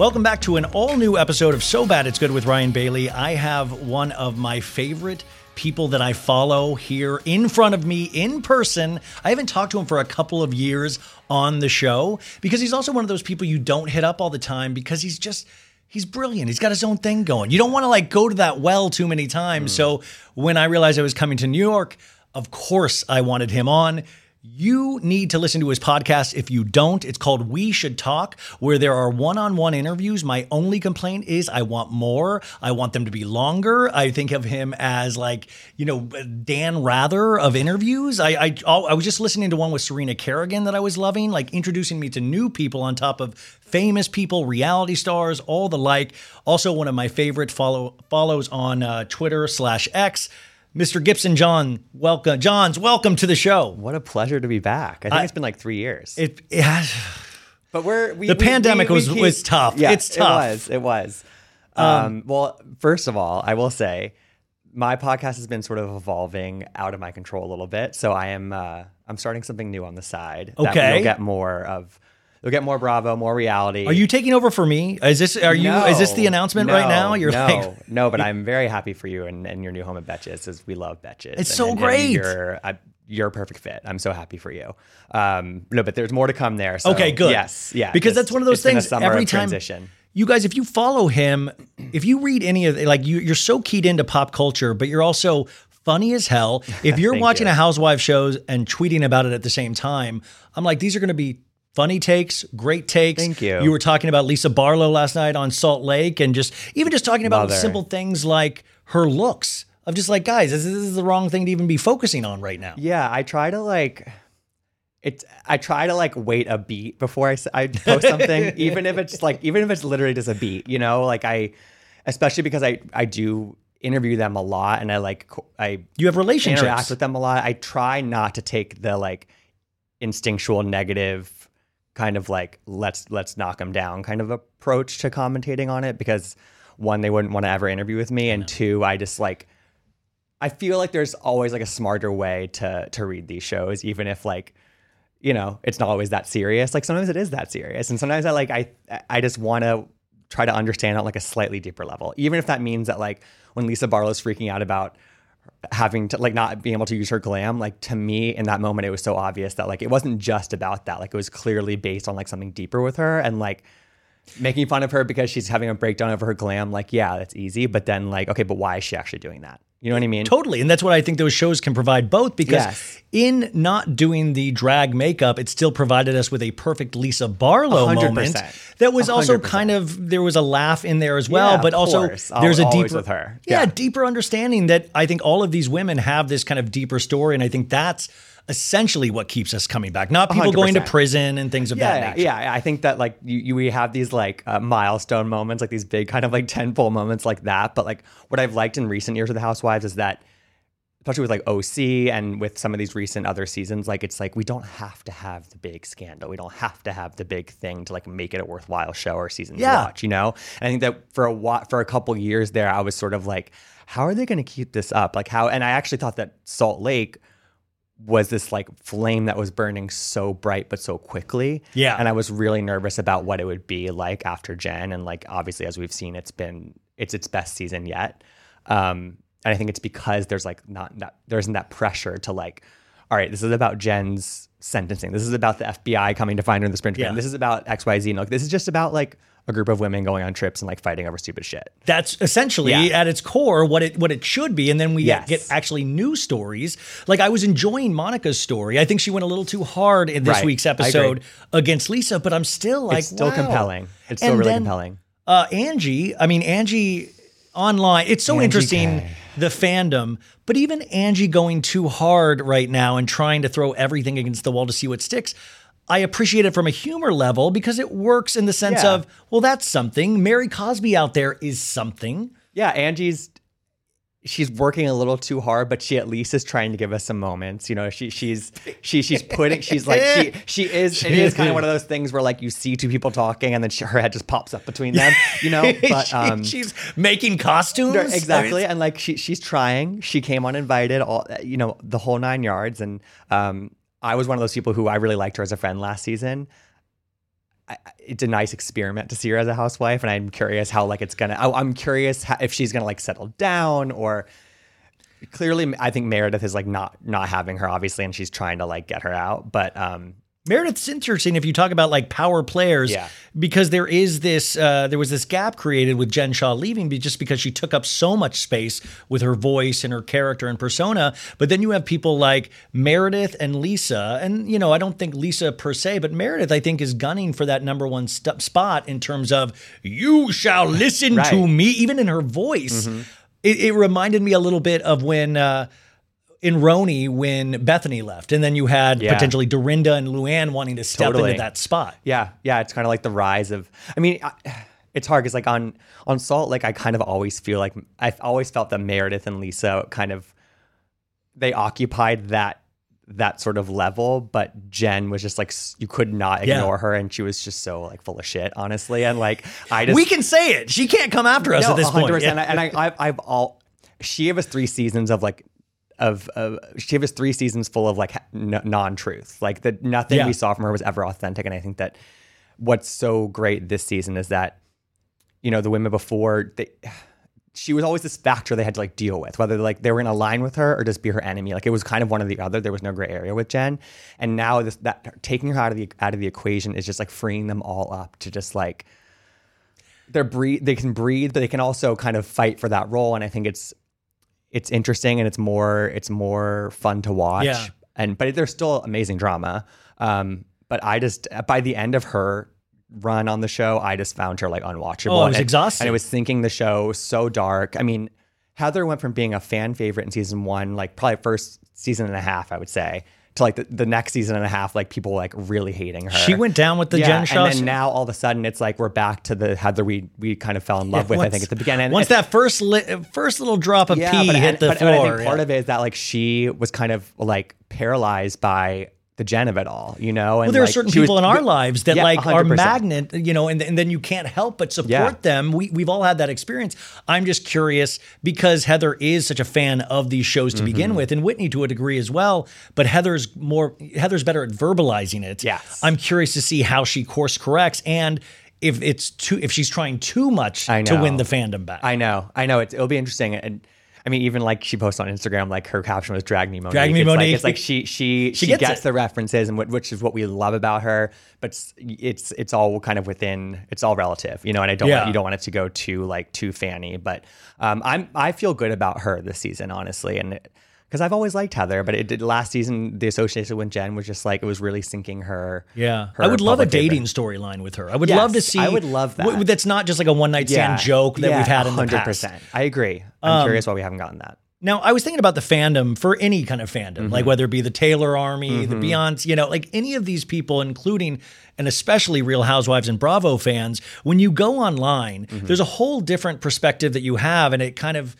Welcome back to an all new episode of So Bad It's Good with Ryan Bailey. I have one of my favorite people that I follow here in front of me in person. I haven't talked to him for a couple of years on the show because he's also one of those people you don't hit up all the time because he's just he's brilliant. He's got his own thing going. You don't want to like go to that well too many times. Mm. So when I realized I was coming to New York, of course I wanted him on. You need to listen to his podcast. If you don't, it's called We Should Talk, where there are one on one interviews. My only complaint is I want more. I want them to be longer. I think of him as like, you know, Dan Rather of interviews. I, I, I was just listening to one with Serena Kerrigan that I was loving, like introducing me to new people on top of famous people, reality stars, all the like. Also, one of my favorite follow follows on uh, Twitter slash X Mr. Gibson John, welcome. Johns, welcome to the show. What a pleasure to be back. I think I, it's been like three years. It, it has, but we're we, the we, pandemic we, was keep, was tough. Yeah, it's tough. It was. It was. Um, um, well, first of all, I will say my podcast has been sort of evolving out of my control a little bit. So I am uh, I'm starting something new on the side. Okay, that we'll get more of You'll get more Bravo, more reality. Are you taking over for me? Is this are you? No, is this the announcement no, right now? You're no, like, no, but I'm very happy for you and, and your new home at Betches. As we love Betches. It's and, so and, great. You're I, you're a perfect fit. I'm so happy for you. Um, no, but there's more to come there. So, okay, good. Yes, yeah. Because that's one of those things. every time. Transition. You guys, if you follow him, if you read any of like you, you're so keyed into pop culture, but you're also funny as hell. If you're watching you. a Housewives shows and tweeting about it at the same time, I'm like, these are going to be funny takes, great takes. Thank you. You were talking about Lisa Barlow last night on Salt Lake and just even just talking about Mother. simple things like her looks. Of just like, guys, this, this is the wrong thing to even be focusing on right now. Yeah, I try to like it's I try to like wait a beat before I, I post something, even if it's like even if it's literally just a beat, you know, like I, especially because I I do interview them a lot and I like I you have relationships interact with them a lot. I try not to take the like instinctual negative kind of like let's let's knock them down kind of approach to commentating on it because one they wouldn't want to ever interview with me and two I just like I feel like there's always like a smarter way to to read these shows even if like you know it's not always that serious. Like sometimes it is that serious and sometimes I like I I just want to try to understand on like a slightly deeper level even if that means that like when Lisa Barlow's freaking out about having to like not being able to use her glam like to me in that moment it was so obvious that like it wasn't just about that. Like it was clearly based on like something deeper with her and like making fun of her because she's having a breakdown over her glam like yeah that's easy. But then like okay but why is she actually doing that you know what I mean? Totally. And that's what I think those shows can provide both because yes. in not doing the drag makeup, it still provided us with a perfect Lisa Barlow 100%. moment. That was 100%. also kind of there was a laugh in there as well, yeah, but also course. there's a deeper with her. Yeah, Yeah. deeper understanding that I think all of these women have this kind of deeper story and I think that's essentially what keeps us coming back. Not people going to prison and things of yeah, that nature. yeah. I think that like you, you we have these like uh, milestone moments, like these big kind of like tentpole moments like that. But like what I've liked in recent years with the Housewives is that, especially with like OC and with some of these recent other seasons, like it's like we don't have to have the big scandal. We don't have to have the big thing to like make it a worthwhile show or season Yeah. to watch. You know, and I think that for a while, for a couple years there, I was sort of like, how are they going to keep this up? Like how? And I actually thought that Salt Lake was this like flame that was burning so bright but so quickly. Yeah. And I was really nervous about what it would be like after Jen. And like obviously as we've seen, it's been it's its best season yet. Um and I think it's because there's like not, not there isn't that pressure to like, all right, this is about Jen's sentencing. This is about the FBI coming to find her in the sprint Yeah. This is about XYZ. And like, this is just about like a group of women going on trips and like fighting over stupid shit. That's essentially Yeah. at its core what it what it should be, and then we Yes. get actually new stories. Like I was enjoying Monica's story. I think she went a little too hard in this Right. week's episode against Lisa, but I'm still like it's still wow. compelling. It's still And really then, compelling. Uh, Angie, I mean Angie online. It's so Angie interesting K. the fandom, but even Angie going too hard right now and trying to throw everything against the wall to see what sticks. I appreciate it from a humor level because it works in the sense Yeah. of, well, that's something. Mary Cosby out there is something. Yeah, Angie's she's working a little too hard, but she at least is trying to give us some moments. You know, she she's she she's putting she's like she she is it is kind of one of those things where like you see two people talking and then she, her head just pops up between them. You know, but She- um. she's making costumes. Exactly, and like she she's trying. She came uninvited, all you know, the whole nine yards. And um, I was one of those people who I really liked her as a friend last season. It's a nice experiment to see her as a housewife, and I'm curious how like it's gonna. I, I'm curious how, if she's gonna like settle down or. Clearly, I think Meredith is like not not having her, obviously, and she's trying to like get her out. But um, Meredith's interesting if you talk about like power players, Yeah. because there is this, uh, there was this gap created with Jen Shah leaving just because she took up so much space with her voice and her character and persona. But then you have people like Meredith and Lisa, and you know I don't think Lisa per se, but Meredith I think is gunning for that number one st- spot in terms of you shall listen to Right. Mm-hmm. me, even in her voice. It, it reminded me a little bit of when. Uh, in RHONY when Bethany left, and then you had Yeah. potentially Dorinda and Luann wanting to step Totally. into that spot. Yeah, yeah, it's kind of like the rise of. I mean, I, it's hard because like on on Salt Lake, I kind of always feel like I've always felt that Meredith and Lisa kind of they occupied that that sort of level, but Jen was just like you could not Yeah. ignore her, and she was just so like full of shit, honestly, and like I just we can say it. She can't come after us no, at this point. 100%. Yeah. And I, I've, I've all, she gave us three seasons of like, of, of she gave us three seasons full of like n- non-truth. Like that nothing Yeah. we saw from her was ever authentic. And I think that what's so great this season is that, you know, the women before they, she was always this factor they had to like deal with, whether like they were in a line with her or just be her enemy. Like it was kind of one or the other. There was no gray area with Jen. And now this that taking her out of the out of the equation is just like freeing them all up to just like they're breathe they can breathe but they can also kind of fight for that role and i think it's it's interesting and it's more it's more fun to watch Yeah. and but there's still amazing drama um but i just by the end of her run on the show i just found her like unwatchable Oh, it was and, exhausting. and it was thinking the show so dark i mean heather went from being a fan favorite in season one like probably first season and a half i would say to like the, the next season and a half like people like really hating her she went down with the Jen Shah. and then now all of a sudden it's like we're back to the Heather we we kind of fell in love with. I think at the beginning. And once that first li- first little drop of yeah, pee but, hit and- the but, floor, but I think part yeah. of it is that like she was kind of like paralyzed by the Jen of it all, you know. And well, there are certain she was- people in our lives that Yeah, like are 100%. magnet, you know, and, and then you can't help but support Yeah. them. We we've all had that experience. I'm just curious because Heather is such a fan of these shows to Mm-hmm. begin with, and Whitney to a degree as well. But Heather's more Heather's better at verbalizing it. Yes. I'm curious to see how she course corrects and if it's too if she's trying too much to win the fandom back. I know, I know. It's, it'll be interesting. And I mean, even like she posts on Instagram, like her caption was "Drag me, Monique." Drag me, it's Like, it's like she she she, gets gets, the references, and what, which is what we love about her. But s- it's it's all kind of within. It's all relative, you know. And I don't Yeah. want, you don't want it to go too like too fanny. But um, I'm I feel good about her this season, honestly, and. Because I've always liked Heather, but it did last season. The association with Jen was just like it was really sinking her. Yeah, her I would love a dating storyline with her. I would Yes, love to see. I would love that. w- that's not just like a one night stand joke that we've had in the past. Um, I agree. I'm curious why we haven't gotten that. Now, I was thinking about the fandom for any kind of fandom, Mm-hmm. like whether it be the Taylor Army, the Beyonce, you know, like any of these people, including and especially Real Housewives and Bravo fans. When you go online, Mm-hmm. there's a whole different perspective that you have, and it kind of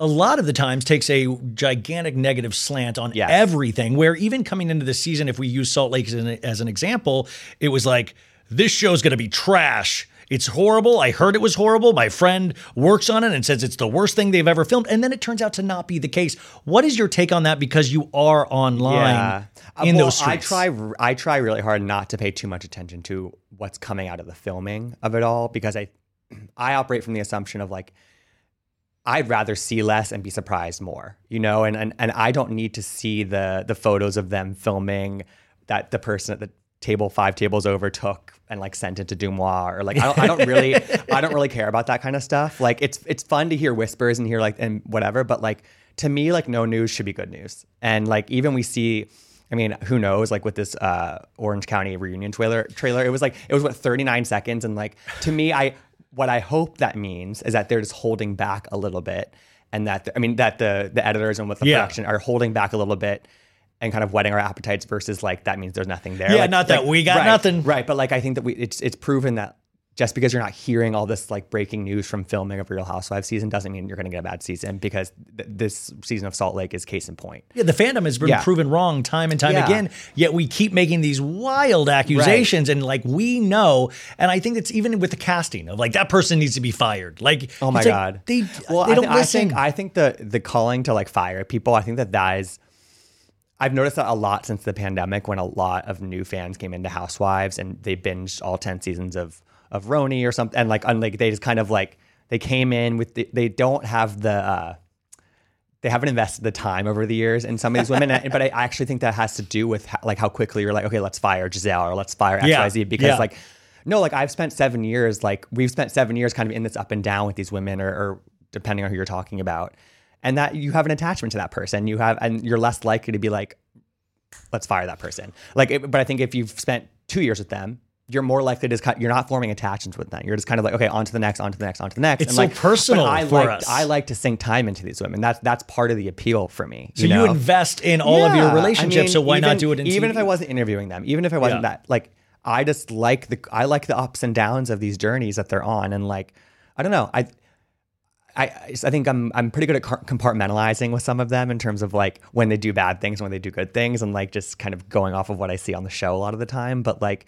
a lot of the times takes a gigantic negative slant on Yes. everything. Where even coming into the season, if we use Salt Lake as an, as an example, it was like this show's going to be trash. It's horrible. I heard it was horrible. My friend works on it and says it's the worst thing they've ever filmed. And then it turns out to not be the case. What is your take on that? Because you are online in Uh, well, those I try I try really hard not to pay too much attention to what's coming out of the filming of it all because I I operate from the assumption of like I'd rather see less and be surprised more, you know, and and, and I don't need to see the the photos of them filming that the person at the table five tables over took and like sent it to Deuxmoi or like I don't, I don't really I don't really care about that kind of stuff. Like it's it's fun to hear whispers and hear like and whatever, but like to me like no news should be good news. And like even we see I mean, who knows? Like with this uh, Orange County reunion trailer, trailer, it was like it was what 39 seconds, and like to me, I what I hope that means is that they're just holding back a little bit, and that the, I mean that the the editors and with the Yeah. production are holding back a little bit, and kind of whetting our appetites versus like that means there's nothing there. Yeah, Like- not that like- we got right, nothing. right? But like I think that we it's it's proven that just because you're not hearing all this like breaking news from filming of Real Housewives season doesn't mean you're going to get a bad season because th- this season of Salt Lake is case in point. Yeah, the fandom has been Yeah. proven wrong time and time Yeah. again. Yet we keep making these wild accusations, and like we know. And I think it's even with the casting of like that person needs to be fired. Like, Oh my it's like, god. they well, they I, don't thi- I think I think the the calling to like fire people. I think that that is. I've noticed that a lot since the pandemic, when a lot of new fans came into Housewives and they binged all ten seasons of of RHONY or something, and like and like they just kind of like they came in with the, they don't have the. uh they haven't invested the time over the years in some of these women, but I actually think that has to do with how, like how quickly you're like, okay, let's fire Gizelle or let's fire Yeah. XYZ because Yeah. like no, like I've spent seven years, like we've spent seven years kind of in this up and down with these women, or, or depending on who you're talking about, and that you have an attachment to that person. You have, and you're less likely to be like, let's fire that person. Like, it, but I think if you've spent two years with them, you're more likely to just cut, you're not forming attachments with them. You're just kind of like, okay, on to the next, on to the next, on to the next. It's And so like, personal I for like, us. I like to sink time into these women. That's that's part of the appeal for me. so you, know? invest in all of your relationships. I mean, so why not do it in even TV? if I wasn't interviewing them, even if I wasn't Yeah. that like I just like the I like the ups and downs of these journeys that they're on and like I don't know I I I think I'm I'm pretty good at compartmentalizing with some of them in terms of like when they do bad things and when they do good things and like just kind of going off of what I see on the show a lot of the time but like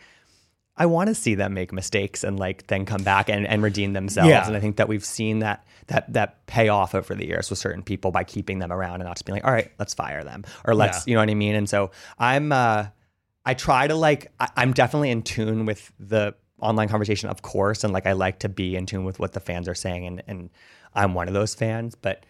I want to see them make mistakes and like then come back and, and redeem themselves. Yeah. And I think that we've seen that that that pay off over the years with certain people by keeping them around and not just being like, all right, let's fire them or let's, Yeah. you know what I mean. And so I'm uh I try to like I, I'm definitely in tune with the online conversation, of course, and like I like to be in tune with what the fans are saying, and and I'm one of those fans, but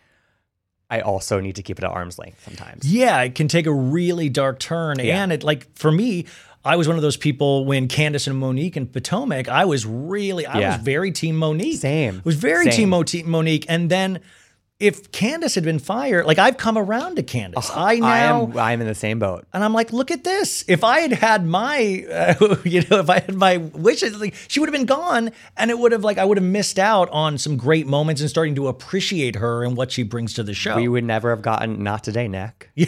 I also need to keep it at arm's length sometimes. Yeah, it can take a really dark turn. Yeah. And it like for me, I was one of those people when Candace and Monique and Potomac, I was really I Yeah. was very team Monique. Same. I was very Same. team team Monique. And then if Candace had been fired, like I've come around to Candace. I now I am I'm in the same boat. and I'm like, look at this. If I had had my, uh, you know, if I had my wishes, like she would have been gone, and it would have like I would have missed out on some great moments and starting to appreciate her and what she brings to the show. We would never have gotten not today, Nick. you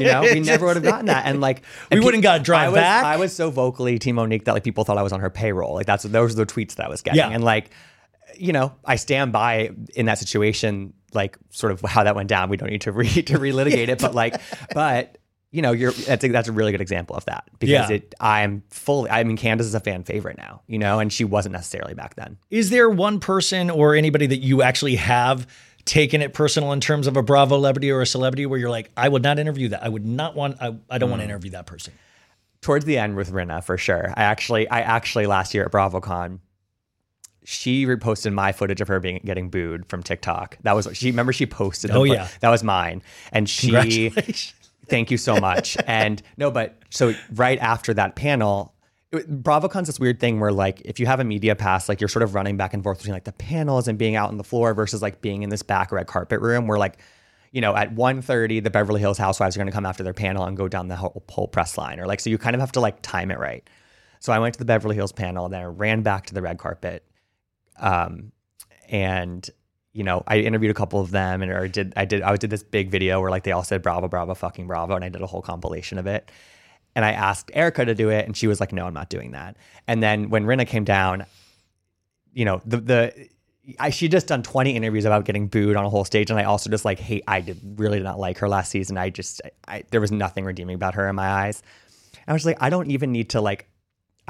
know, we never would have gotten that. And like, and We wouldn't got drive I was, back. I was so vocally Team Monique that like people thought I was on her payroll. Like that's those are the tweets that I was getting. Yeah. And like, you know, I stand by in that situation, like sort of how that went down. We don't need to re to relitigate it, but like, but you know, you're that's a, that's a really good example of that because Yeah. it I'm fully. I mean, Candace is a fan favorite now, you know, and she wasn't necessarily back then. Is there one person or anybody that you actually have taken it personal in terms of a Bravo celebrity or a celebrity where you're like, I would not interview that. I would not want. I, I don't Mm. want to interview that person. towards the end with Rinna for sure. I actually, I actually last year at BravoCon, she reposted my footage of her being getting booed from TikTok. That was she. Remember she posted. Oh, yeah. that was mine. And she, thank you so much. and no, but so right after that panel. BravoCon's this weird thing where like if you have a media pass, like you're sort of running back and forth between like the panels and being out on the floor versus like being in this back red carpet room where like you know, at 1.30, the Beverly Hills Housewives are going to come after their panel and go down the whole, whole press line. Or like, so you kind of have to like time it right. So I went to the Beverly Hills panel, then I ran back to the red carpet. Um, and you know, I interviewed a couple of them and or did I did I did this big video where like they all said bravo, bravo, fucking bravo, and I did a whole compilation of it. And I asked Erika to do it, and she was like, "No, I'm not doing that." And then when Rinna came down, you know, the the I she just done 20 interviews about getting booed on a whole stage, and I also just like hate. I did really did not like her last season. I just I there was nothing redeeming about her in my eyes. I was like, I don't even need to like.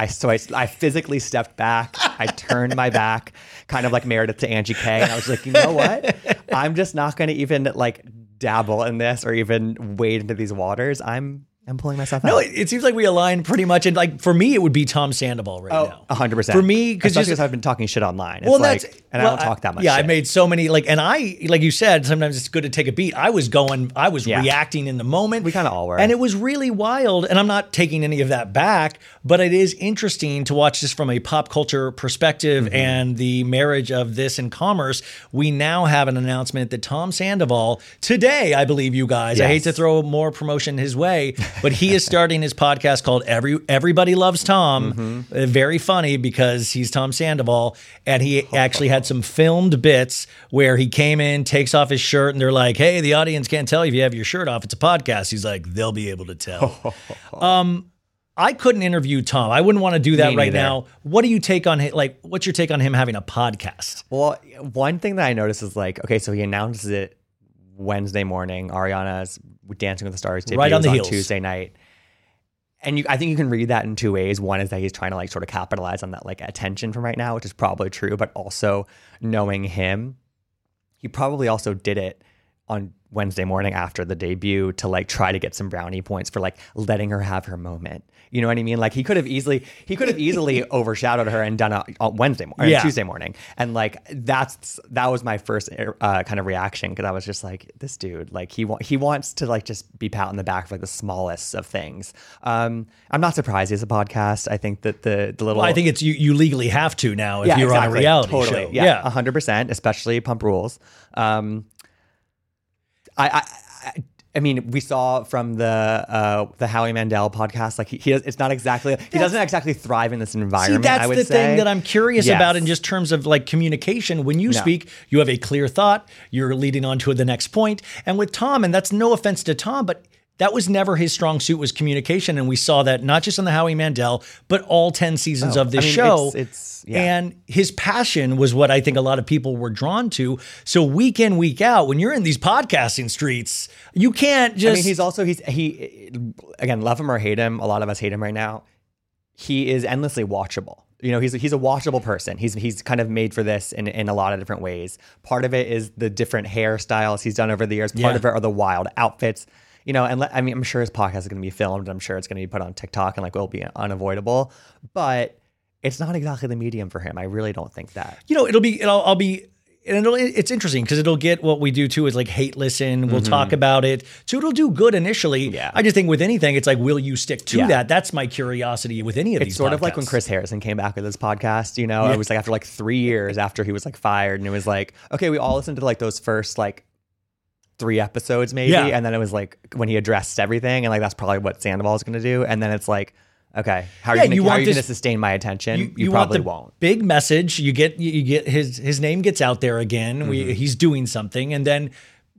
I so I, I physically stepped back. I turned my back, kind of like Meredith to Angie K. And I was like, you know what? I'm just not going to even like dabble in this or even wade into these waters. I'm I'm pulling myself No, it, it seems like we align pretty much. And like for me, it would be Tom Sandoval right now. Oh, hundred percent For me, because just I've been talking shit online. It's well, like, that's and well, I don't talk that much. Yeah, I shit. made so many like, and I like you said, sometimes it's good to take a beat. I was going, I was Yeah. reacting in the moment. We kinda all were. and it was really wild. And I'm not taking any of that back, but it is interesting to watch this from a pop culture perspective Mm-hmm. and the marriage of this and commerce. We now have an announcement that Tom Sandoval today, I believe you guys. I hate Yes. to throw more promotion his way, but he is starting his podcast called Every Everybody Loves Tom. Mm-hmm. Uh, very funny because he's Tom Sandoval, and he actually had some filmed bits where he came in, takes off his shirt, and they're like, "Hey, the audience can't tell if you have your shirt off. It's a podcast." He's like, "They'll be able to tell." um, I couldn't interview Tom. I wouldn't want to do that right now. What do you take on him? Like, what's your take on him having a podcast? Well, one thing that I noticed is like, okay, so he announces it Wednesday morning. Ariana's Dancing with the Stars debut Right on the on. Tuesday night. And you, I think you can read that in two ways. One is that he's trying to like sort of capitalize on that like attention from right now, which is probably true. But also knowing him, he probably also did it on Wednesday morning after the debut to like try to get some brownie points for like letting her have her moment. You know what I mean? Like he could have easily he could have easily overshadowed her and done it on Wednesday morning, Yeah. Tuesday morning, and like that's that was my first uh, kind of reaction because I was just like, this dude, like he wa- he wants to like just be pat on the back for like the smallest of things. Um, I'm not surprised he has a podcast. I think that the the little Well, I think it's you. You legally have to now if yeah, you're on a reality totally. show. Yeah, hundred percent, especially Pump Rules. Um, I, I, I, I mean, we saw from the uh, the Howie Mandel podcast, like he, he it's not exactly he doesn't exactly thrive in this See, environment. that's I would the say. thing that I'm curious Yes. about in just terms of like communication. When you No. speak, you have a clear thought, you're leading on to the next point. And with Tom, and that's no offense to Tom, but that was never his strong suit was communication. And we saw that not just on the Howie Mandel, but all 10 seasons Oh, of this I mean, show. it's- it's- yeah. And his passion was what I think a lot of people were drawn to. So week in, week out, when you're in these podcasting streets, you can't just I mean, he's also he's he again, love him or hate him. A lot of us hate him right now. He is endlessly watchable. You know, he's he's a watchable person. He's he's kind of made for this in, in a lot of different ways. Part of it is the different hairstyles he's done over the years. Part Yeah. of it are the wild outfits. You know, and let, I mean, I'm sure his podcast is going to be filmed. I'm sure it's going to be put on TikTok and like will be unavoidable. But it's not exactly the medium for him. I really don't think that. you know, it'll be, it'll, I'll be, and it'll, it's interesting because it'll get what we do too is like hate listen. We'll talk about it. So it'll do good initially. Mm-hmm. Yeah. I just think with anything, it's like, will you stick to Yeah. that? That's my curiosity with any of It's these sort of like when. Chris Harrison came back with his podcast. You know, it was like after like three years after he was like fired, and it was like, okay, we all listened to like those first like three episodes maybe, Yeah. and then it was like when he addressed everything, and like that's probably what Sandoval is going to do, and then it's like, okay, how are Yeah, you, you gonna, how want are you going to sustain my attention? You, you, want probably won't. big message. You get you you get his his name gets out there again. Mm-hmm. We, he's doing something, and then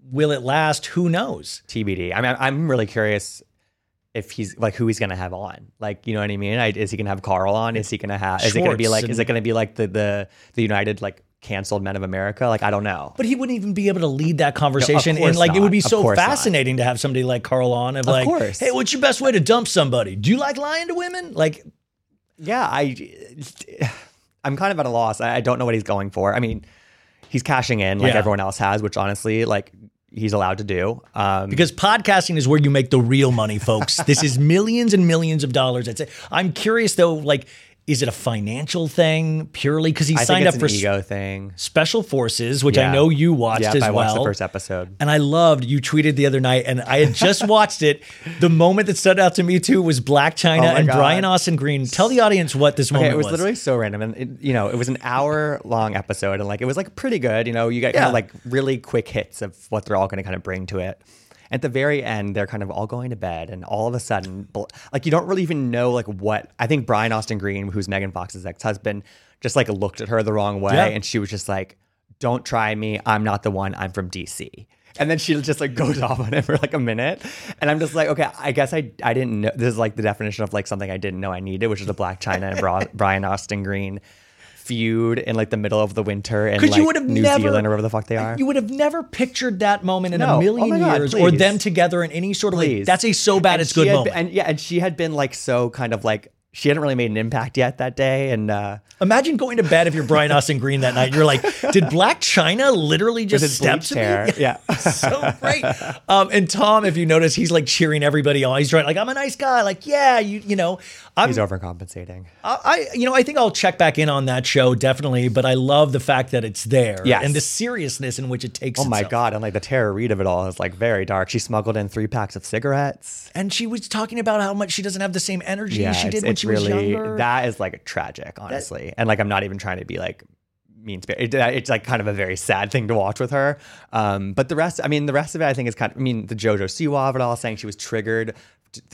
will it last? Who knows? TBD. I mean, I'm really curious if he's like who he's gonna have on. Like, you know what I mean? I, is he gonna have Carl on? Is he gonna have? Is it gonna be Schwartz like? Is it gonna be like the the the United like canceled Men of America? Like, I don't know. But he wouldn't even be able to lead that conversation, course and like it would be so course not. fascinating to have somebody like Carl on. Of, like, course. hey, what's your best way to dump somebody? Do you like lying to women? Like, Yeah, I, I'm kind of at a loss. I, I don't know what he's going for. I mean, he's cashing in like Yeah. everyone else has, which honestly, like he's allowed to do. Um, because podcasting is where you make the real money, folks. this is millions and millions of dollars. I'd say. I'm curious though, like, is it a financial thing purely because he I signed up for ego thing. special forces, which I know you watched Yeah, as I watched the first episode. And I loved you tweeted the other night, and I had just watched it. The moment that stood out to me too was Blac Chyna Oh and God. Brian Austin Green. Tell the audience what this Okay, moment it was, literally so random, and it, you know, it was an hour long episode, and like it was like pretty good. You know, you get kind of like really quick hits of what they're all going to kind of bring to it. At the very end, they're kind of all going to bed, and all of a sudden, like you don't really even know like what. I think Brian Austin Green, who's Megan Fox's ex husband, just like looked at her the wrong way, Yeah. and she was just like, "Don't try me. I'm not the one. I'm from DC." And then she just like goes off on him for like a minute, and I'm just like, okay, I guess I I didn't know. This is like the definition of like something I didn't know I needed, which is a Blac Chyna and Brian Austin Green feud in like the middle of the winter in 'Cause like you would have New never- Zealand or wherever the fuck they are. You would have never pictured that moment in No. a Oh million my God, years, or them together in any sort of like. That's a so bad And it's good moment. been- and yeah, and she had been like so kind of like she hadn't really made an impact yet that day, and uh, Imagine going to bed if you're Brian Austin Green that night. You're like, did Blac Chyna literally just step to me? hair. Yeah. so great. Um, and Tom, if you notice, he's like cheering everybody on. He's trying like, I'm a nice guy. Like, yeah, you you know, I'm, he's overcompensating. I, I you know, I think I'll check back in on that show definitely. But I love the fact that it's there Yes. and the seriousness in which it takes. Oh my itself. god! And like the Tara Reid of it all is like very dark. She smuggled in three packs of cigarettes. And she was talking about how much she doesn't have the same energy as she did when she was younger. that is like tragic, honestly. and like I'm not even trying to be like mean spirit. It, it's like kind of a very sad thing to watch with her. Um, but the rest, I mean, the rest of it, I think is kind of. I mean, the JoJo Siwa of it all, saying she was triggered.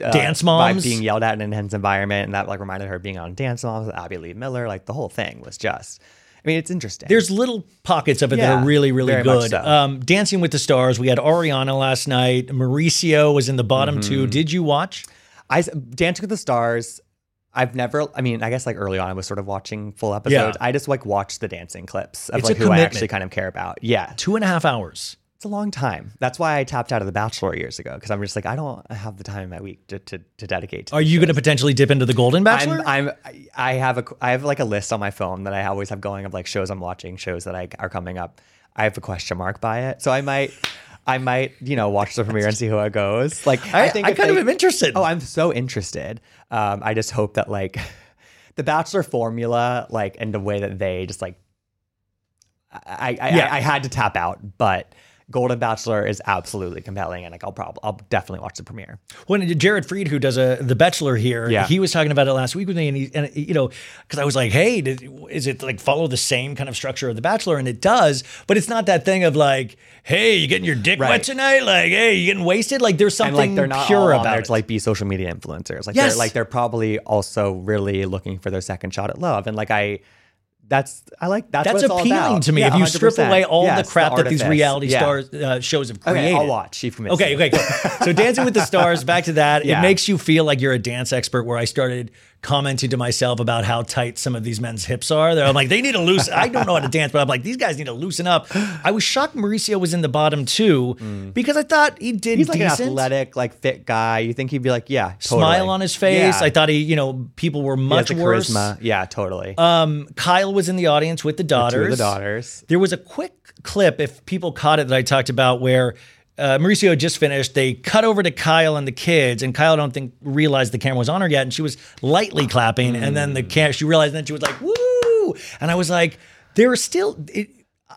Uh, Dance by Moms. being yelled at in an intense environment, and that like reminded her of being on Dance Moms with Abby Lee Miller. Like the whole thing was just. I mean, it's interesting. There's little pockets of it that are really, really good. so. Um, Dancing with the Stars. We had Ariana last night. Mauricio was in the bottom Mm-hmm. two. Did you watch? I Dancing with the Stars. I've never. I mean, I guess like early on, I was sort of watching full episodes. I just like watched the dancing clips of It's like who I actually kind of care about. Yeah, Two and a half hours. It's a long time. That's why I tapped out of The Bachelor years ago because I'm just like I don't have the time in my week to to, to dedicate. To Are you going to potentially dip into the Golden Bachelor? I'm, I'm I have a I have like a list on my phone that I always have going of like shows I'm watching, shows that I are coming up. I have a question mark by it, so I might. I might, you know, watch the premiere and see how it goes. Like, I, I, think I kind they- of am interested. Oh, I'm so interested. Um, I just hope that like the Bachelor formula, like, and the way that they just like, I I, Yeah. I, I had to tap out, but Golden Bachelor is absolutely compelling, and like I'll probably I'll definitely watch the premiere. when Jared Freid, who does a The Bachelor here, Yeah. he was talking about it last week with me, and he, and you know, because I was like, hey, did, is it like follow the same kind of structure of The Bachelor? And it does, but it's not that thing of like, hey, you getting your dick wet tonight? Like, hey, you getting wasted? Like, there's something and like they're not pure all about there to like be social media influencers. Like Yes. they're like they're probably also really looking for their second shot at love, and like I. That's I like that's, That's what it's all appealing to me. Yeah, if you strip 100%. away all Yes, the crap that these reality Yeah. stars uh, shows have Okay, created, I'll watch. Commits. Okay, okay, cool. So Dancing with the Stars, back to that. It makes you feel like you're a dance expert where I started commenting to myself about how tight some of these men's hips are. They're I'm like, they need to loosen. I don't know how to dance, but I'm like, these guys need to loosen up. I was shocked Mauricio was in the bottom two because I thought he did Mm. He's like decent. an athletic, like fit guy. You think he'd be like, yeah, totally. Smile on his face. Yeah. I thought he, you know, people were much the worse. charisma. Yeah, totally. Um, Kyle was in the audience with the daughters. Of the daughters. There was a quick clip, if people caught it, that I talked about where uh, Mauricio just finished. They cut over to Kyle and the kids, and Kyle don't think realized the camera was on her yet, and she was lightly clapping, and then the cam- she realized, and then she was like, "Woo!" And I was like, "There are still." It,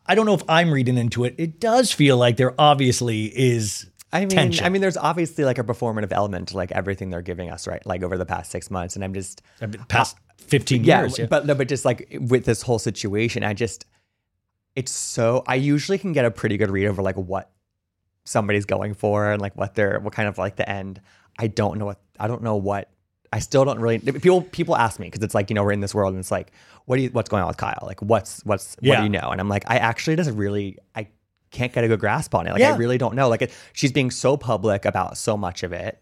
I don't know if I'm reading into it. It does feel like there obviously is. I mean, tension. I mean, there's obviously like a performative element to like everything they're giving us, right? Like over the past six months, and I'm just past 15 yeah, years. Yeah. but no, but just like with this whole situation, I just it's so I usually can get a pretty good read over like what somebody's going for and like what they're what kind of like the end. I don't know what I don't know what I still don't really people people ask me because it's like you know we're in this world and it's like what do you what's going on with Kyle like what's what's what Yeah. do you know and I'm like I actually doesn't really I can't get a good grasp on it like Yeah. I really don't know like it, she's being so public about so much of it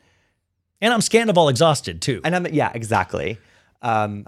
and I'm Scandoval exhausted too. and I'm yeah exactly um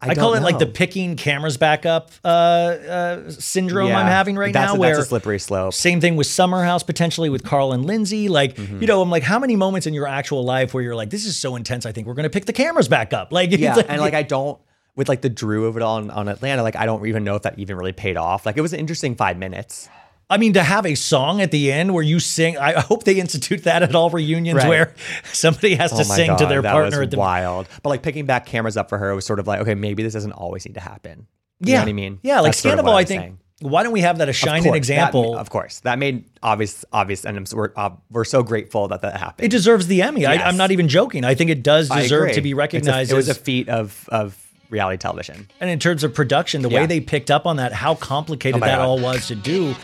I, I, call it don't like the picking cameras back up uh, uh, syndrome I'm having right That's now. a, where that's a slippery slope same thing with Summer House potentially with Carl and Lindsay. Like Mm-hmm. you know, I'm like, how many moments in your actual life where you're like, this is so intense. I think we're going to pick the cameras back up. Like, yeah and like i don't with like the drew of it all on, on atlanta like i don't even know if that even really paid off like it was an interesting five minutes I mean, to have a song at the end where you sing. I I hope they institute that at all reunions Right. where somebody has to oh my sing god to their that partner at the wild but like picking back cameras up for her was sort of like okay maybe this doesn't always need to happen you yeah know what i mean Yeah, like That's sort of I think. saying. Why don't we have that a shining course, that- example? of course that made obvious obvious and we're, uh, we're so grateful that that happened it deserves the Emmy. I, Yes. I'm not even joking. I think it does deserve to be It's a- recognized. it was a feat of of reality television And in terms of production, the way they picked up on that, how complicated Oh that God. all was to do.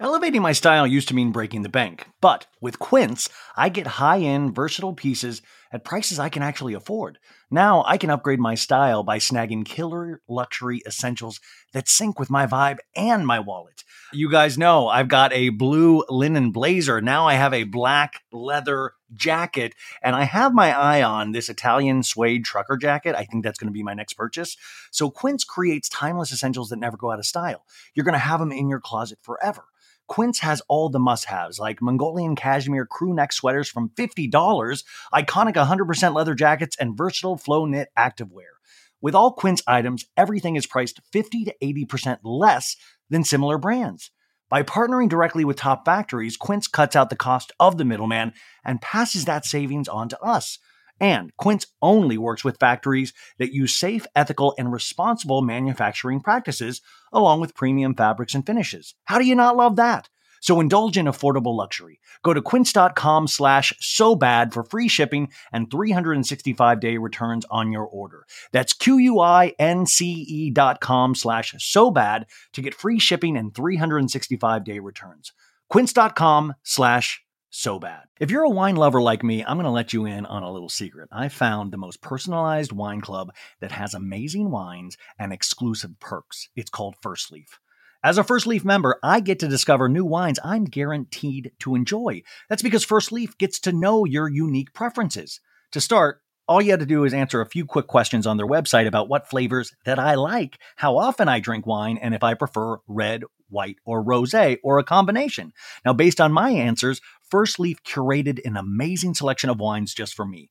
Elevating my style used to mean breaking the bank, but with Quince, I get high end, versatile pieces at prices I can actually afford. Now I can upgrade my style by snagging killer luxury essentials that sync with my vibe and my wallet. You guys know I've got a blue linen blazer. Now I have a black leather jacket, and I have my eye on this Italian suede trucker jacket. I think that's going to be my next purchase. So Quince creates timeless essentials that never go out of style. You're going to have them in your closet forever. Quince has all the must haves like Mongolian cashmere crew neck sweaters from $50, iconic 100% leather jackets, and versatile flow knit activewear. With all Quince items, everything is priced 50 to 80% less than similar brands. By partnering directly with top factories, Quince cuts out the cost of the middleman and passes that savings on to us. And Quince only works with factories that use safe, ethical, and responsible manufacturing practices, along with premium fabrics and finishes. How do you not love that? So indulge in affordable luxury. Go to quince.com slash so bad for free shipping and 365 day returns on your order. That's Q-U-I-N-C-E dot com slash so bad to get free shipping and 365 day returns. Quince.com slash so bad. If you're a wine lover like me, I'm going to let you in on a little secret. I found the most personalized wine club that has amazing wines and exclusive perks. It's called First Leaf. As a First Leaf member, I get to discover new wines I'm guaranteed to enjoy. That's because First Leaf gets to know your unique preferences. To start, all you have to do is answer a few quick questions on their website about what flavors that I like, how often I drink wine, and if I prefer red, white, or rosé, or a combination. Now, based on my answers, First Leaf curated an amazing selection of wines just for me.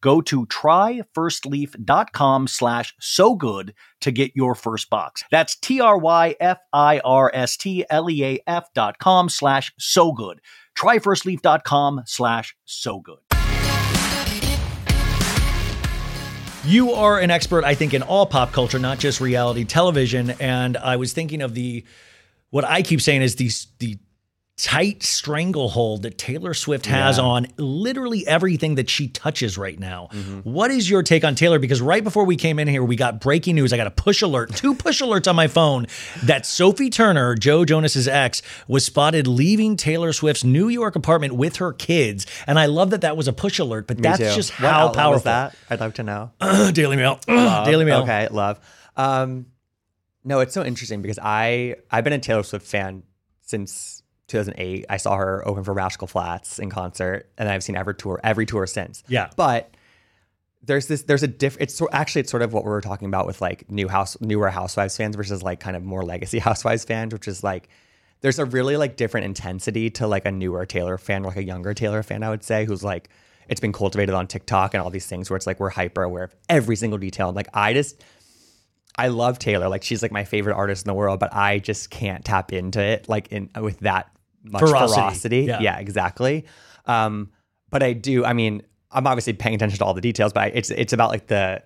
Go to tryfirstleaf.com slash so good to get your first box. That's T-R-Y-F-I-R-S-T-L-E-A-F dot com slash so good. Tryfirstleaf.com slash so good. You are an expert, I think, in all pop culture, not just reality television. And I was thinking of the what I keep saying is these the tight stranglehold that Taylor Swift has Yeah. on literally everything that she touches right now. What is your take on Taylor? Because right before we came in here, we got breaking news. I got a push alert, two push alerts on my phone that Sophie Turner, Joe Jonas's ex, was spotted leaving Taylor Swift's New York apartment with her kids. And I love that that was a push alert, but Me that's too. just What how outlet powerful that? I'd love to know. Daily Mail. Daily Mail. Okay, love. Um, no, it's so interesting because I I've been a Taylor Swift fan since 2008. I saw her open for Rascal Flatts in concert, and I've seen every tour every tour since. Yeah. but there's this there's a diff. It's so, actually it's sort of what we were talking about with like new house newer Housewives fans versus like kind of more legacy Housewives fans, which is like. There's a really like different intensity to like a newer Taylor fan, like a younger Taylor fan, I would say, who's like it's been cultivated on TikTok and all these things where it's like we're hyper aware of every single detail. And like I just I love Taylor. Like she's like my favorite artist in the world, but I just can't tap into it like in with that much Ferocity. ferocity. Yeah. Yeah. exactly. Um, but I do. I mean, I'm obviously paying attention to all the details, but I, it's it's about like the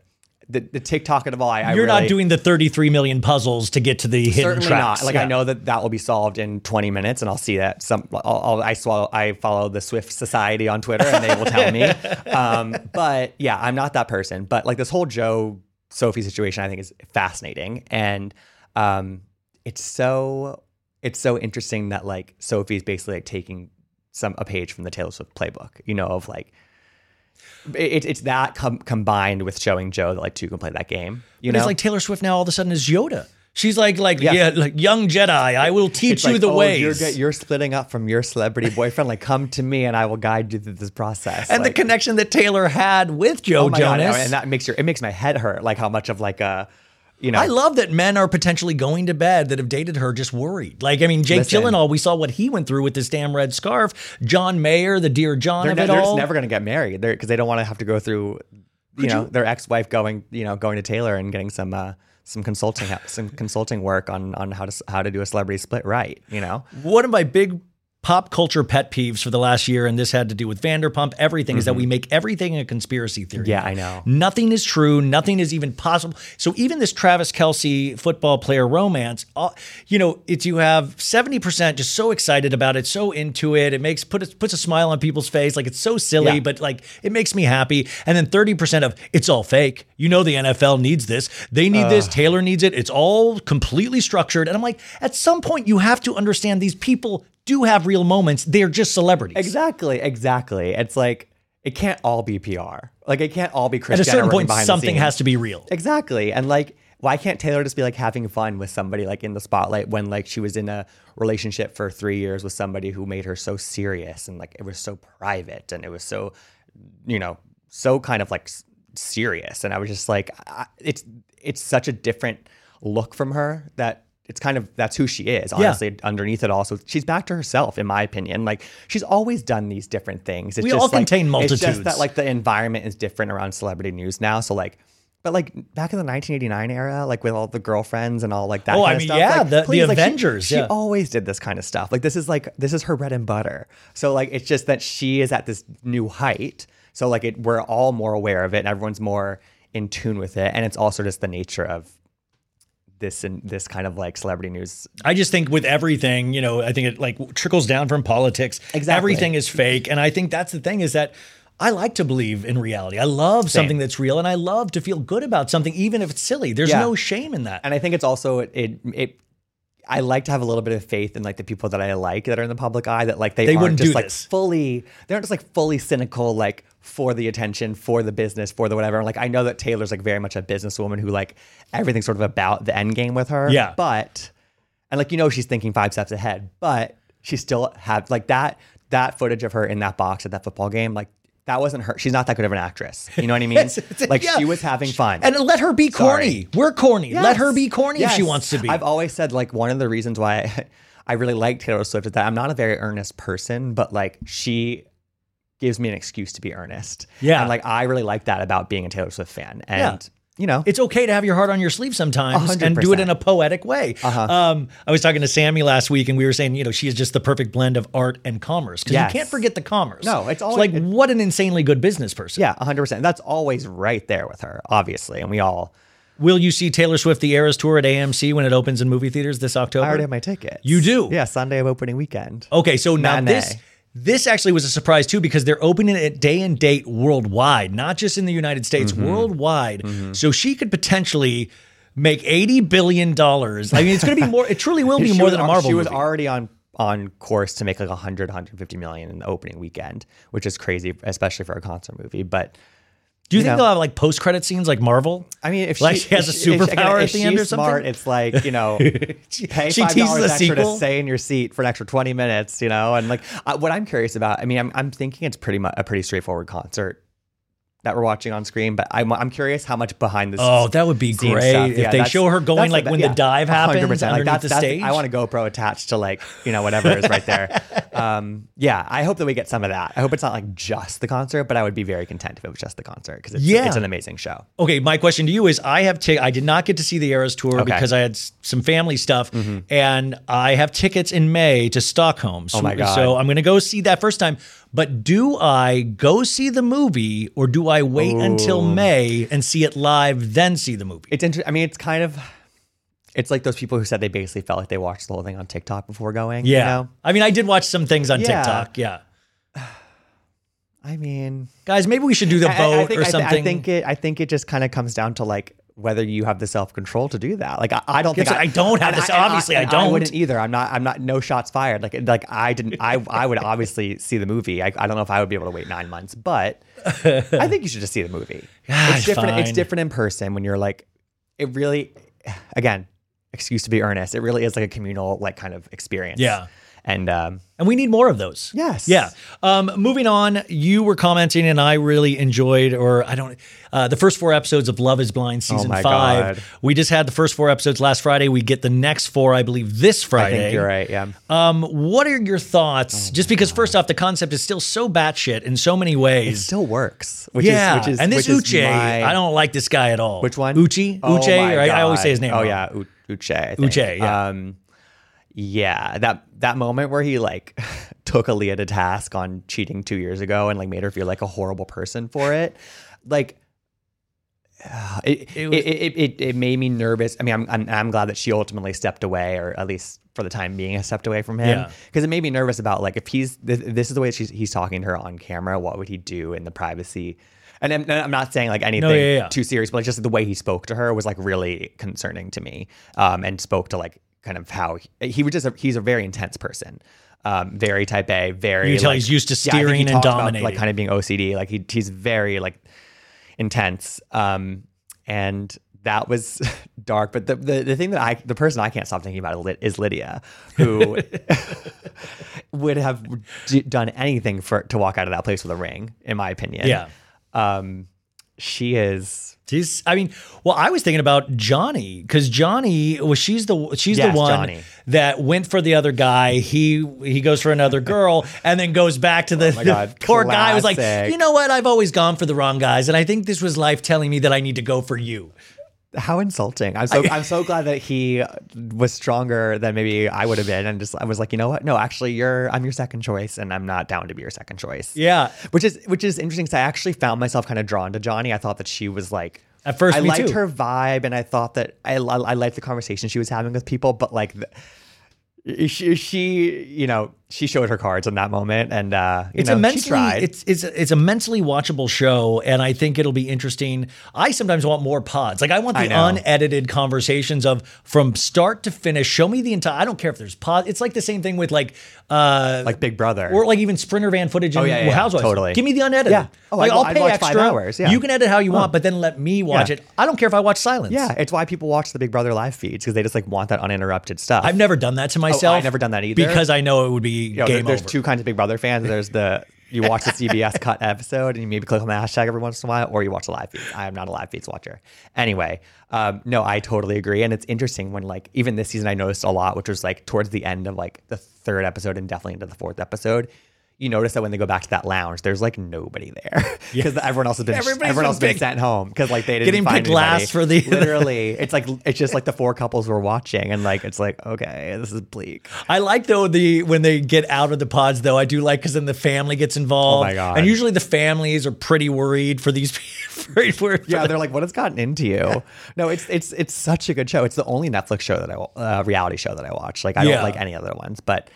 the, the TikTok of all. I, I You're not really- doing the 33 million puzzles to get to the hidden certainly tracks. not. Like Yeah. I know that that will be solved in 20 minutes, and I'll see that some. I'll, I'll, I swallow. I follow the Swift Society on Twitter, and they will tell me. Um, but yeah, I'm not that person. But like this whole Joe Sophie situation, I think is fascinating, and um, it's so it's so interesting that like Sophie's basically like taking some a page from the Taylor Swift playbook. You know, of like. It, it's that com- combined with showing Joe that like two can play that game. You But know, it's like Taylor Swift now all of a sudden is Yoda. She's like, like yeah, Yeah. like young Jedi. I will teach It's you like, the oh, ways. You're, you're splitting up from your celebrity boyfriend. Like, come to me and I will guide you through this process. and Like, the connection that Taylor had with Joe oh my God, Jonas. and that makes your it makes my head hurt. Like how much of like a, you know, I love that men are potentially going to bed that have dated her just worried. Like, I mean, Jake Listen. Gyllenhaal, we saw what he went through with this damn red scarf. John Mayer, the Dear John they're, of ne- they're just never going to get married because they don't want to have to go through, you know, their ex wife going, you know, going to Taylor and getting some. uh some consulting some consulting work on on how to how to do a celebrity split right, you know. One of my big pop culture pet peeves for the last year, and this had to do with Vanderpump, everything, is that we make everything a conspiracy theory. Mm-hmm. Yeah, I know. Nothing is true. Nothing is even possible. So even this Travis Kelce football player romance, uh, you know, it's you have 70% just so excited about it, so into it. It makes put a, puts a smile on people's face. Like it's so silly, Yeah. but like it makes me happy. And then 30% of it's all fake. You know the NFL needs this. They need this. Taylor needs it. It's all completely structured. And I'm like, at some point you have to understand these people do have real moments. They're just celebrities. Exactly, exactly. It's like it can't all be PR. Like it can't all be Chris At a certain point, something has to be real. Exactly. And like, why can't Taylor just be like having fun with somebody like in the spotlight when like she was in a relationship for three years with somebody who made her so serious and like it was so private and it was so, you know, so kind of like serious. And I was just like, I, it's it's such a different look from her that it's kind of that's who she is honestly underneath it all so she's back to herself in my opinion like she's always done these different things it's We just all like- contain it's just that like the environment is different around celebrity news now so like but like back in the 1989 era, like with all the girlfriends and all like that. Oh, kind I of mean, stuff, yeah, like, the- the like, she- Avengers, She, yeah. always did this kind of stuff. Like this is like this is her bread and butter. So like it's just that she is at this new height. So like it, we're all more aware of it, and everyone's more in tune with it. And it's also just the nature of this and this kind of like celebrity news. I just think with everything, you know, I think it like trickles down from politics. Exactly. Everything is fake. And I think that's the thing is that I like to believe in reality. I love something that's real and I love to feel good about something, even if it's silly. There's Yeah. no shame in that. And I think it's also it it. I like to have a little bit of faith in like the people that I like that are in the public eye that like they, They aren't wouldn't just do like this. fully they aren't just like fully cynical like for the attention for the business for the whatever like I know that Taylor's like very much a businesswoman who like everything's sort of about the end game with her Yeah. but and like you know she's thinking five steps ahead but she still had like that that footage of her in that box at that football game like that wasn't her she's not that good of an actress you know what I mean It's- it's- like yeah. she was having fun and let her be corny. Sorry. We're corny. Let her be corny if she wants to be. I've always said like one of the reasons why I, I really like Taylor Swift is that I'm not a very earnest person, but like she gives me an excuse to be earnest. Yeah. And like I really like that about being a Taylor Swift fan. And Yeah. you know, it's okay to have your heart on your sleeve sometimes hundred and do it in a poetic way. Uh-huh. Um, I was talking to Sammy last week, and we were saying, you know, she is just the perfect blend of art and commerce because Yes. you can't forget the commerce. No, it's always- like it- what an insanely good business person. yeah, 100%. That's always right there with her, obviously. And we all Will you see Taylor Swift the Eras tour at AMC when it opens in movie theaters this October? I already have my tickets. You do? Yeah, Sunday of opening weekend. Okay, so now Matinee. this this actually was a surprise too because they're opening it day and date worldwide, not just in the United States, Mm-hmm. worldwide. So she could potentially make eighty billion dollars. I mean, it's going to be more. It truly will be more was than a Marvel She was movie. already on on course to make like 100 150 million in the opening weekend, which is crazy especially for a concert movie, but Do you, you think know. they'll have like post credit scenes like Marvel? I mean, if Like she, she has a if she- if- again, superpower if at the end or something? Smart, it's like you know, pay she five teases dollars extra sequel? to stay in your seat for an extra twenty minutes. You know, and like uh, what I'm curious about. I mean, I'm I'm thinking it's pretty much a pretty straightforward concert that we're watching on screen, but I'm I'm curious how much behind the Oh, that would be great stuff- if yeah, they show her going like the- when yeah, the dive happens 100%. Like that's, the that's- stage. I want a GoPro attached to like you know whatever is right there. Um, yeah, I hope that we get some of that. I hope it's not like just the concert, but I would be very content if it was just the concert because it's, Yeah. it's an amazing show. Okay, my question to you is: I have ti- I did not get to see the Eras tour Okay. Mm-hmm. because I had some family stuff, and I have tickets in May to Stockholm. So, Oh my God. so I'm going to go see that first time. But do I go see the movie, or do I wait until oh. May and see it live, then see the movie? It's interesting. I mean, it's kind of, it's like those people who said they basically felt like they watched the whole thing on TikTok before going. yeah, You know? I mean, I did watch some things on Yeah. TikTok. Yeah, I mean, guys, maybe we should do the I- I- vote I, think, or I something. I, think it. I think it just kind of comes down to like whether you have the self control to do that. Like I, I don't think Yes, I don't have this- obviously I and don't. I wouldn't either. I'm not. I'm not. No shots fired. Like like I didn't. I I would obviously see the movie. I, I don't know if I would be able to wait nine months, but I think you should just see the movie. It's different. It's different in person when you're like, it really, again, excuse to be earnest. It really is like a communal like kind of experience. Yeah. And um, And we need more of those. Yes. Yeah. Um, moving on, you were commenting, and I really enjoyed, or I don't, uh, the first four episodes of Love is Blind season Oh my five. God. We just had the first four episodes last Friday. We get the next four, I believe, this I Friday. think you're right. Yeah. Um, what are your thoughts? Just because, first off, the concept is still so batshit in so many ways. It still works. Which yeah. Is, which is, and this which is Uche, my- I don't like this guy at all. Which one? Uchi? Oh Uche? Or I, I always say his name. Oh wrong. yeah, U- Uche. I think. Uche, yeah. Um, Yeah, that that moment where he like took Aaliyah to task on cheating two years ago and like made her feel like a horrible person for it, like it It it, was- it, it, it made me nervous. I mean, I'm, I'm I'm glad that she ultimately stepped away, or at least for the time being, has stepped away from him. Yeah. Because it made me nervous about like if he's this, this is the way she's, he's talking to her on camera, what would he do in the privacy? And I'm, I'm not saying like anything yeah, yeah. too serious, but like just the way he spoke to her was like really concerning to me, um, and spoke to like kind of how he, he was just a, he's a very intense person. Um, very type A, very. You tell like- he's used to Yeah, I think he steering and talked about, dominating. like kind of being OCD. Like he he's very like intense. Um, and that was dark. But the, the the thing that I the person I can't stop thinking about is is Lydia, who would have d- done anything for to walk out of that place with a ring, in my opinion. Yeah. Um, she is. She's, I mean, well, I was thinking about Johnie because Johnie, well, she's the she's Yes, the one Johnie. that went for the other guy. He he goes for another girl and then goes back to the, Oh God, the poor guy. Was like, you know what? I've always gone for the wrong guys, and I think this was life telling me that I need to go for you. How insulting! I'm so I'm so glad that he was stronger than maybe I would have been, and just I was like, you know what? No, actually, you're I'm your second choice, and I'm not down to be your second choice. Yeah. which is which is interesting. Because I actually found myself kind of drawn to Johnie. I thought that she was like At first, I liked too. her vibe, and I thought that I I liked the conversation she was having with people, but like. The, she, she, you know, she showed her cards in that moment, and uh, you It's know, immensely she tried. it's it's it's a mentally watchable show, and I think it'll be interesting. I sometimes want more pods. Like I want the know. unedited conversations of from start to finish. Show me the entire. I don't care if there's pod. It's like the same thing with like uh like Big Brother. or like even Sprinter van footage. In Oh, yeah, yeah, yeah. Housewives. Totally. Give me the unedited. Yeah. Oh, like I'll I'd pay extra. hours, yeah. You can edit how you want, but then let me watch Yeah. it. I don't care if I watch silence. yeah, it's why people watch the Big Brother live feeds because they just like want that uninterrupted stuff. I've never done that to myself. Oh, I've never done that either. because I know it would be you know, there- there's over. two kinds of Big Brother fans. There's the you watch the CBS cut episode and you maybe click on the hashtag every once in a while, or you watch the live feed. I am not a live feeds watcher. Anyway, um, no, I totally agree, and it's interesting when like even this season I noticed a lot, which was like towards the end of like the third episode and definitely into the fourth episode. You notice that when they go back to that lounge, there's like nobody there because everyone else has been Everybody's everyone else been picked- sent home because like they didn't Getting find picked anybody. last for the- literally. It's like it's just like the four couples were watching, and like it's like okay, this is bleak. I like though the when they get out of the pods though. I do like because then the family gets involved. Oh my God. And usually the families are pretty worried for these people. for- for Yeah, they're like, "What has gotten into you?" No, it's it's it's such a good show. It's the only Netflix show that I uh, reality show that I watch. Like I Yeah. don't like any other ones, but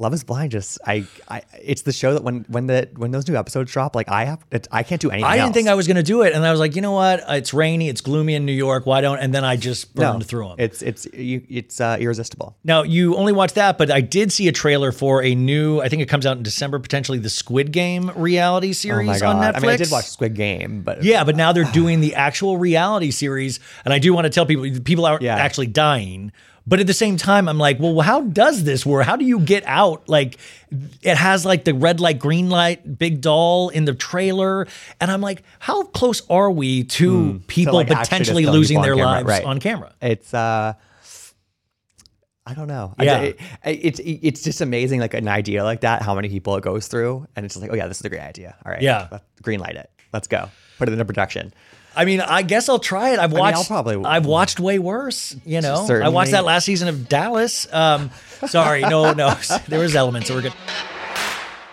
Love Is Blind just I I it's the show that when when the when those new episodes drop, like I have it's, I can't do anything. I didn't else. think I was going to do it, and I was like, you know what? It's rainy, it's gloomy in New York. Why don't? And then I just no, burned through them. It's it's you, it's uh, irresistible. Now you only watched that, but I did see a trailer for a new. I think it comes out in December, potentially the Squid Game reality Oh series my god! on Netflix. I mean, I did watch Squid Game, but Yeah, but now they're doing the actual reality series, and I do want to tell people people aren't Yeah. actually dying. But at the same time, I'm like, well, how does this work? How do you get out? Like, it has like the red light, green light, big doll in the trailer, and I'm like, how close are we to people Hmm. like, potentially losing their camera, lives right. on camera? it's uh I don't know. Yeah. it- it's it's just amazing, like an idea like that, how many people it goes through, and it's just like, oh yeah, this is a great idea. All right, Yeah. green light it. Let's go. Put it into production. I mean, I guess I'll try it. I've watched. I'll probably- I've watched way worse. You know, I watched that last season of Dallas. Um, sorry, no, no, there was elements So we're good.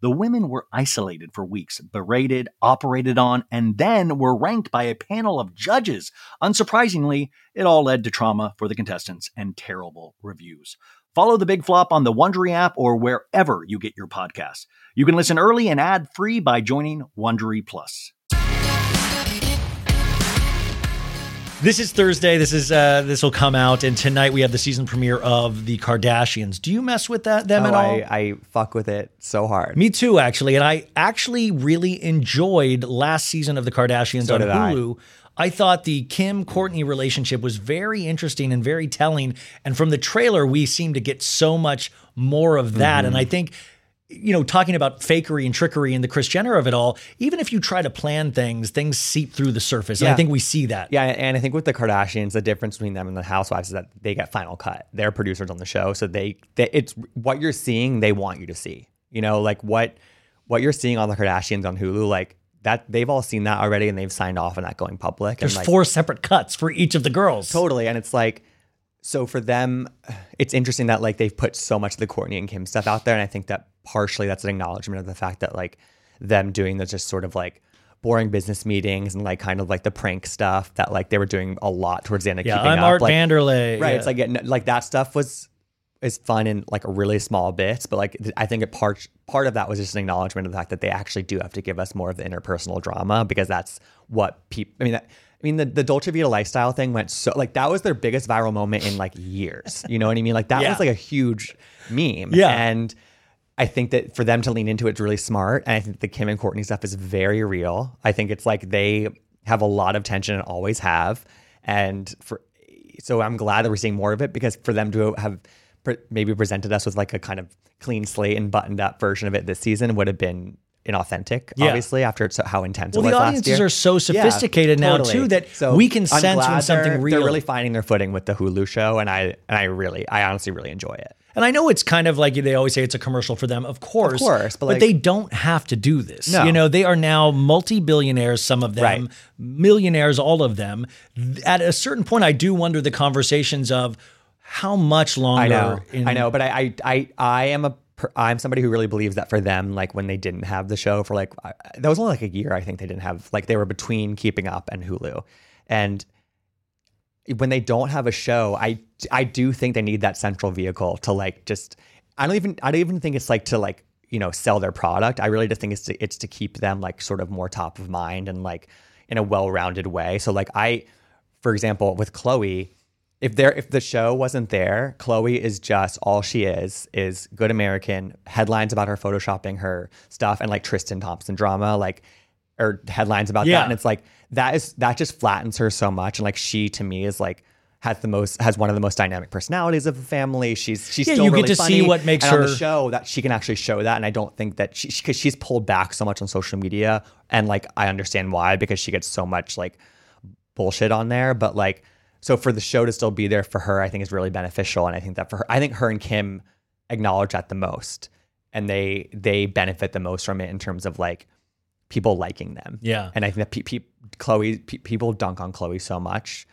The women were isolated for weeks, berated, operated on, and then were ranked by a panel of judges. Unsurprisingly, it all led to trauma for the contestants and terrible reviews. Follow the Big Flop on the Wondery app or wherever you get your podcasts. You can listen early and ad free by joining Wondery Plus. This is Thursday. This is uh, this will come out, and tonight we have the season premiere of the Kardashians. Do you mess with that them Oh, at all? I, I fuck with it so hard. Me too, actually. And I actually really enjoyed last season of The Kardashians So on did I. Hulu. I. thought the Kim Kourtney relationship was very interesting and very telling. And from the trailer, we seem to get so much more of that. And I Mm-hmm. think, you know, talking about fakery and trickery and the Kris Jenner of it all, even if you try to plan things, things seep through the surface. And I think we see that. Yeah, and I think with the Kardashians, the difference between them and the Housewives is that they get final cut. They're producers on the show, so they, they it's what you're seeing. They want you to see. You know, like what what you're seeing on the Kardashians on Hulu, like that. They've all seen that already, and they've signed off on that going public. There's and like, four separate cuts for each of the girls. Totally. And it's like, so for them, it's interesting that like they've put so much of the Kourtney and Kim stuff out there. And I think that partially that's an acknowledgement of the fact that like them doing the just sort of like boring business meetings and like kind of like the prank stuff that like they were doing a lot towards the end of Yeah, keeping I'm up. Art like, Vanderlei. Right. Yeah. It's like getting, like that stuff was is fun in like a really small bits, but like I think a part part of that was just an acknowledgement of the fact that they actually do have to give us more of the interpersonal drama because that's what people. I mean, that, I mean the the Dolce Vita lifestyle thing went so like that was their biggest viral moment in like years. You know what I mean? Like that Yeah. was like a huge meme. Yeah. and. I think that for them to lean into it's really smart. And I think the Kim and Kourtney stuff is very real. I think it's like they have a lot of tension and always have. And for so I'm glad that we're seeing more of it because for them to have pre- maybe presented us with like a kind of clean slate and buttoned up version of it this season would have been inauthentic, Yeah. obviously, after it's how intense Well, it the was last audiences are so sophisticated now, too, that we can sense when something real- They're really finding their footing with the Hulu show, and I and I really, I honestly really enjoy it. And I know it's kind of like they always say it's a commercial for them, of course. Of course, but like- they don't have to do this. No. You know, they are now multi-billionaires, some of them, Right. millionaires, all of them. At a certain point, I do wonder the conversations of how much longer. I know, in- I know, but I, I, I, I am a, I'm somebody who really believes that for them, like when they didn't have the show for like, uh, that was only like a year. I think they didn't have, like they were between Keeping Up and Hulu, and when they don't have a show, I, I do think they need that central vehicle to like just, I don't even, I don't even think it's like to like, you know, sell their product. I really just think it's to, it's to keep them like sort of more top of mind and like in a well-rounded way. So like I, for example, with Khloe, if there if the show wasn't there, Khloe is just all she is is good American headlines about her photoshopping her stuff and like Tristan Thompson drama like or headlines about Yeah. that and it's like that is that just flattens her so much. And like she to me is like has the most has one of the most dynamic personalities of the family. She's she's Yeah, still you get really to see what makes and on her- the show that she can actually show that. And I don't think that she because she's pulled back so much on social media. And like I understand why because she gets so much like bullshit on there, but like so for the show to still be there for her, I think is really beneficial. And I think that for her, I think her and Kim acknowledge that the most, and they they benefit the most from it in terms of like people liking them. Yeah. and I think that pe- pe- Khloe pe- people dunk on Khloe so much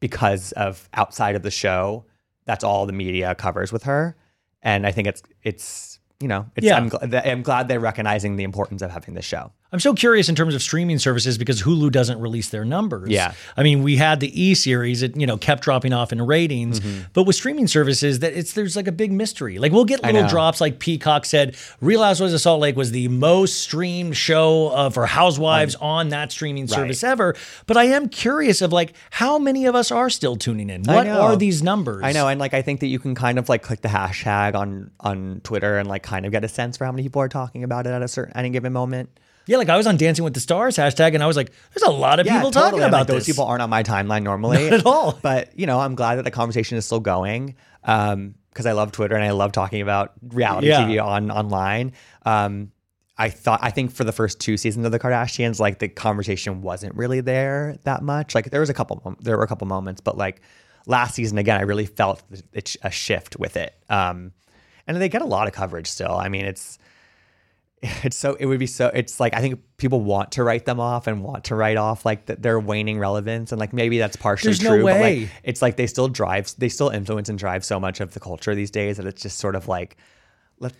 because of outside of the show, that's all the media covers with her, and I think it's it's you know it's, Yeah. I'm, gl- I'm glad they're recognizing the importance of having the show. I'm so curious in terms of streaming services because Hulu doesn't release their numbers. Yeah. I mean, we had the E series, it you know kept dropping off in ratings, Mm-hmm. but with streaming services, that it's there's like a big mystery. Like we'll get little drops, like Peacock said, Real Housewives of Salt Lake was the most streamed show uh, for Housewives on that streaming service ever. But I am curious of like how many of us are still tuning in. What are these numbers? I know, and like I think that you can kind of like click the hashtag on on Twitter and like kind of get a sense for how many people are talking about it at a certain any given moment. Yeah, like I was on Dancing with the Stars hashtag, and I was like, "There's a lot of people talking about like, this." those people aren't on my timeline normally Not at all. But you know, I'm glad that the conversation is still going um, because I love Twitter and I love talking about reality Yeah. TV on online. Um, I thought I think for the first two seasons of the Kardashians, like the conversation wasn't really there that much. Like there was a couple, there were a couple moments, but like last season again, I really felt it's a shift with it. Um, and they get a lot of coverage still. I mean, it's it's so it would be so it's like I think people want to write them off and want to write off like th- their waning relevance and like maybe that's partially There's no true but like it's like they still drive they still influence and drive so much of the culture these days that it's just sort of like let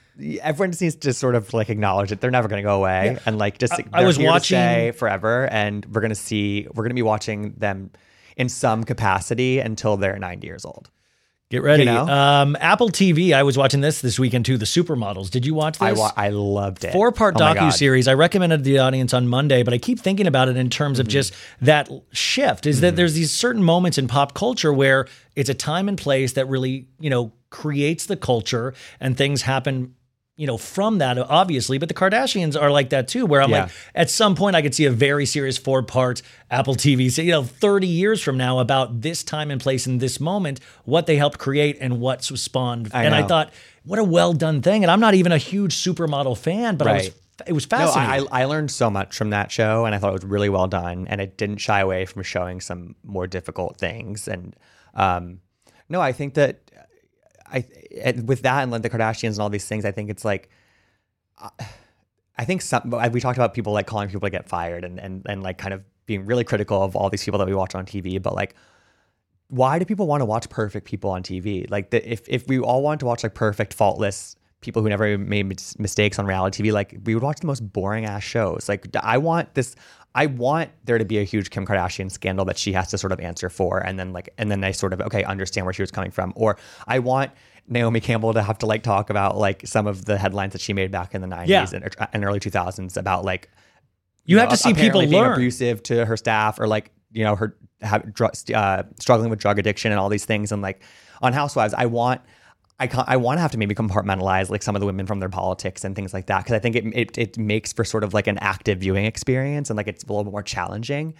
everyone just needs to sort of like acknowledge it they're never going to go away and like just I- I was watching- forever and we're going to see we're going to be watching them in some capacity until they're 90 years old Get ready. You know? Um, Apple TV. I was watching this this weekend too. The Supermodels. Did you watch this? I wa- I loved it. Four part Oh docu series. I recommended the audience on Monday, but I keep thinking about it in terms Mm-hmm. of just that shift. Is that there's these certain moments in pop culture where it's a time and place that really you know creates the culture, and things happen. You know, from that, obviously, but the Kardashians are like that too. Where I'm Yeah. like, at some point, I could see a very serious four part Apple TV, you know, 30 years from now about this time and place in this moment, what they helped create and what's spawned. I and I thought, what a well done thing. And I'm not even a huge supermodel fan, but I was it was No, fascinating. I, I learned so much from that show, and I thought it was really well done, and it didn't shy away from showing some more difficult things. And um, no, I think that I with that and like the Kardashians and all these things, I think it's like uh, I think some we talked about people like calling people to get fired and and and like kind of being really critical of all these people that we watch on TV, but like why do people want to watch perfect people on TV? Like the, if if we all wanted to watch like perfect, faultless people who never made mistakes on reality TV, like we would watch the most boring ass shows. Like I want this. I want there to be a huge Kim Kardashian scandal that she has to sort of answer for, and then like, and then I sort of okay understand where she was coming from. Or I want Naomi Campbell to have to like talk about like some of the headlines that she made back in the nineties Yeah. and, and early two thousands about like you have know, to see people being learn. abusive to her staff or like you know her have, uh, struggling with drug addiction and all these things and like on housewives i want i i want to have to maybe compartmentalize like some of the women from their politics and things like that because i think it, it it makes for sort of like an active viewing experience and like it's a little bit more challenging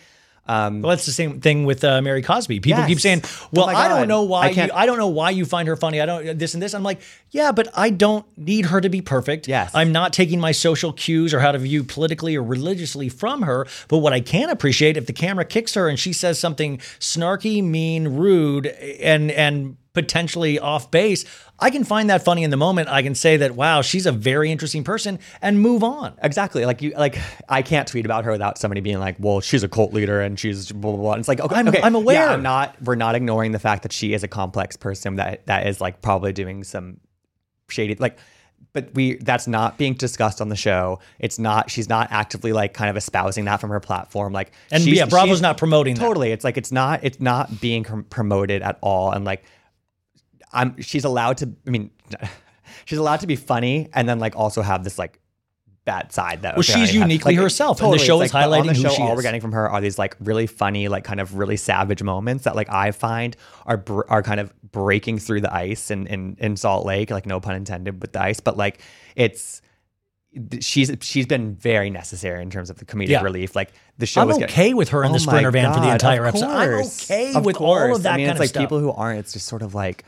um Well, that's the same thing with uh, Mary Cosby. People Yes. keep saying, "Well, Oh I don't know why I you, I don't know why you find her funny. I don't this and this." I'm like, "Yeah, but I don't need her to be perfect. Yes. I'm not taking my social cues or how to view politically or religiously from her. But what I can appreciate if the camera kicks her and she says something snarky, mean, rude, and and potentially off base, I can find that funny in the moment. I can say that, wow, she's a very interesting person, and move on. Exactly. Like you, like I can't tweet about her without somebody being like, "Well, she's a cult leader and she's blah blah blah." And it's like, okay, I'm- okay, I'm aware. Yeah, I'm not. We're not ignoring the fact that she is a complex person that that is like probably doing some shady like. But we that's not being discussed on the show. It's not. She's not actively like kind of espousing that from her platform. Like, And she's- yeah, Bravo's not promoting that. Totally. It's like it's not. It's not being promoted at all. And like, I'm. She's allowed to. I mean, she's allowed to be funny and then like also have this like bad side that Well, she's uniquely like, herself, and the show it's is like, highlighting the who show, she all is. we're getting from her are these like really funny, like kind of really savage moments that like I find are br- are kind of breaking through the ice in in in Salt Lake, like no pun intended with the ice, but like it's she's she's been very necessary in terms of the comedic Yeah. relief. Like the show I'm was okay getting- with her in the Oh sprinter van for the entire episode. I'm okay Of with all of that I mean, kind it's of like stuff. people who aren't. It's just sort of like,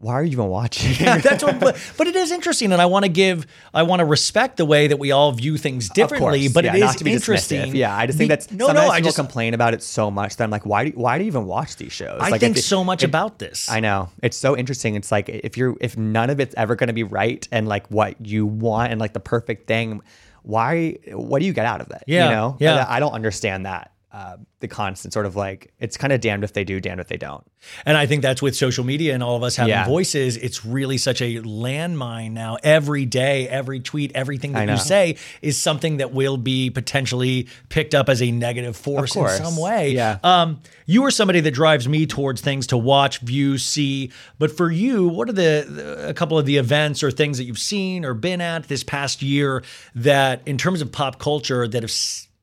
why are you even watching? It? That's what, but, but it is interesting, and I want to give, I want to respect the way that we all view things differently. but yeah, it is to be interesting. Yeah, I just think that's no, sometimes no. I just, complain about it so much that I'm like, why do why do you even watch these shows? I like, think it- so much if- about this. I know it's so interesting. It's like if you're if none of it's ever going to be right and like what you want and like the perfect thing, why? What do you get out of it? Yeah, you know. yeah. And I don't understand that. Uh, the constant sort of like it's kind of damned if they do, damned if they don't. And I think that's with social media and all of us having Yeah. voices. It's really such a landmine now. Every day, every tweet, everything that you say is something that will be potentially picked up as a negative force in some way. Yeah. Um, you are somebody that drives me towards things to watch, view, see. But for you, what are the, the a couple of the events or things that you've seen or been at this past year that, in terms of pop culture, that have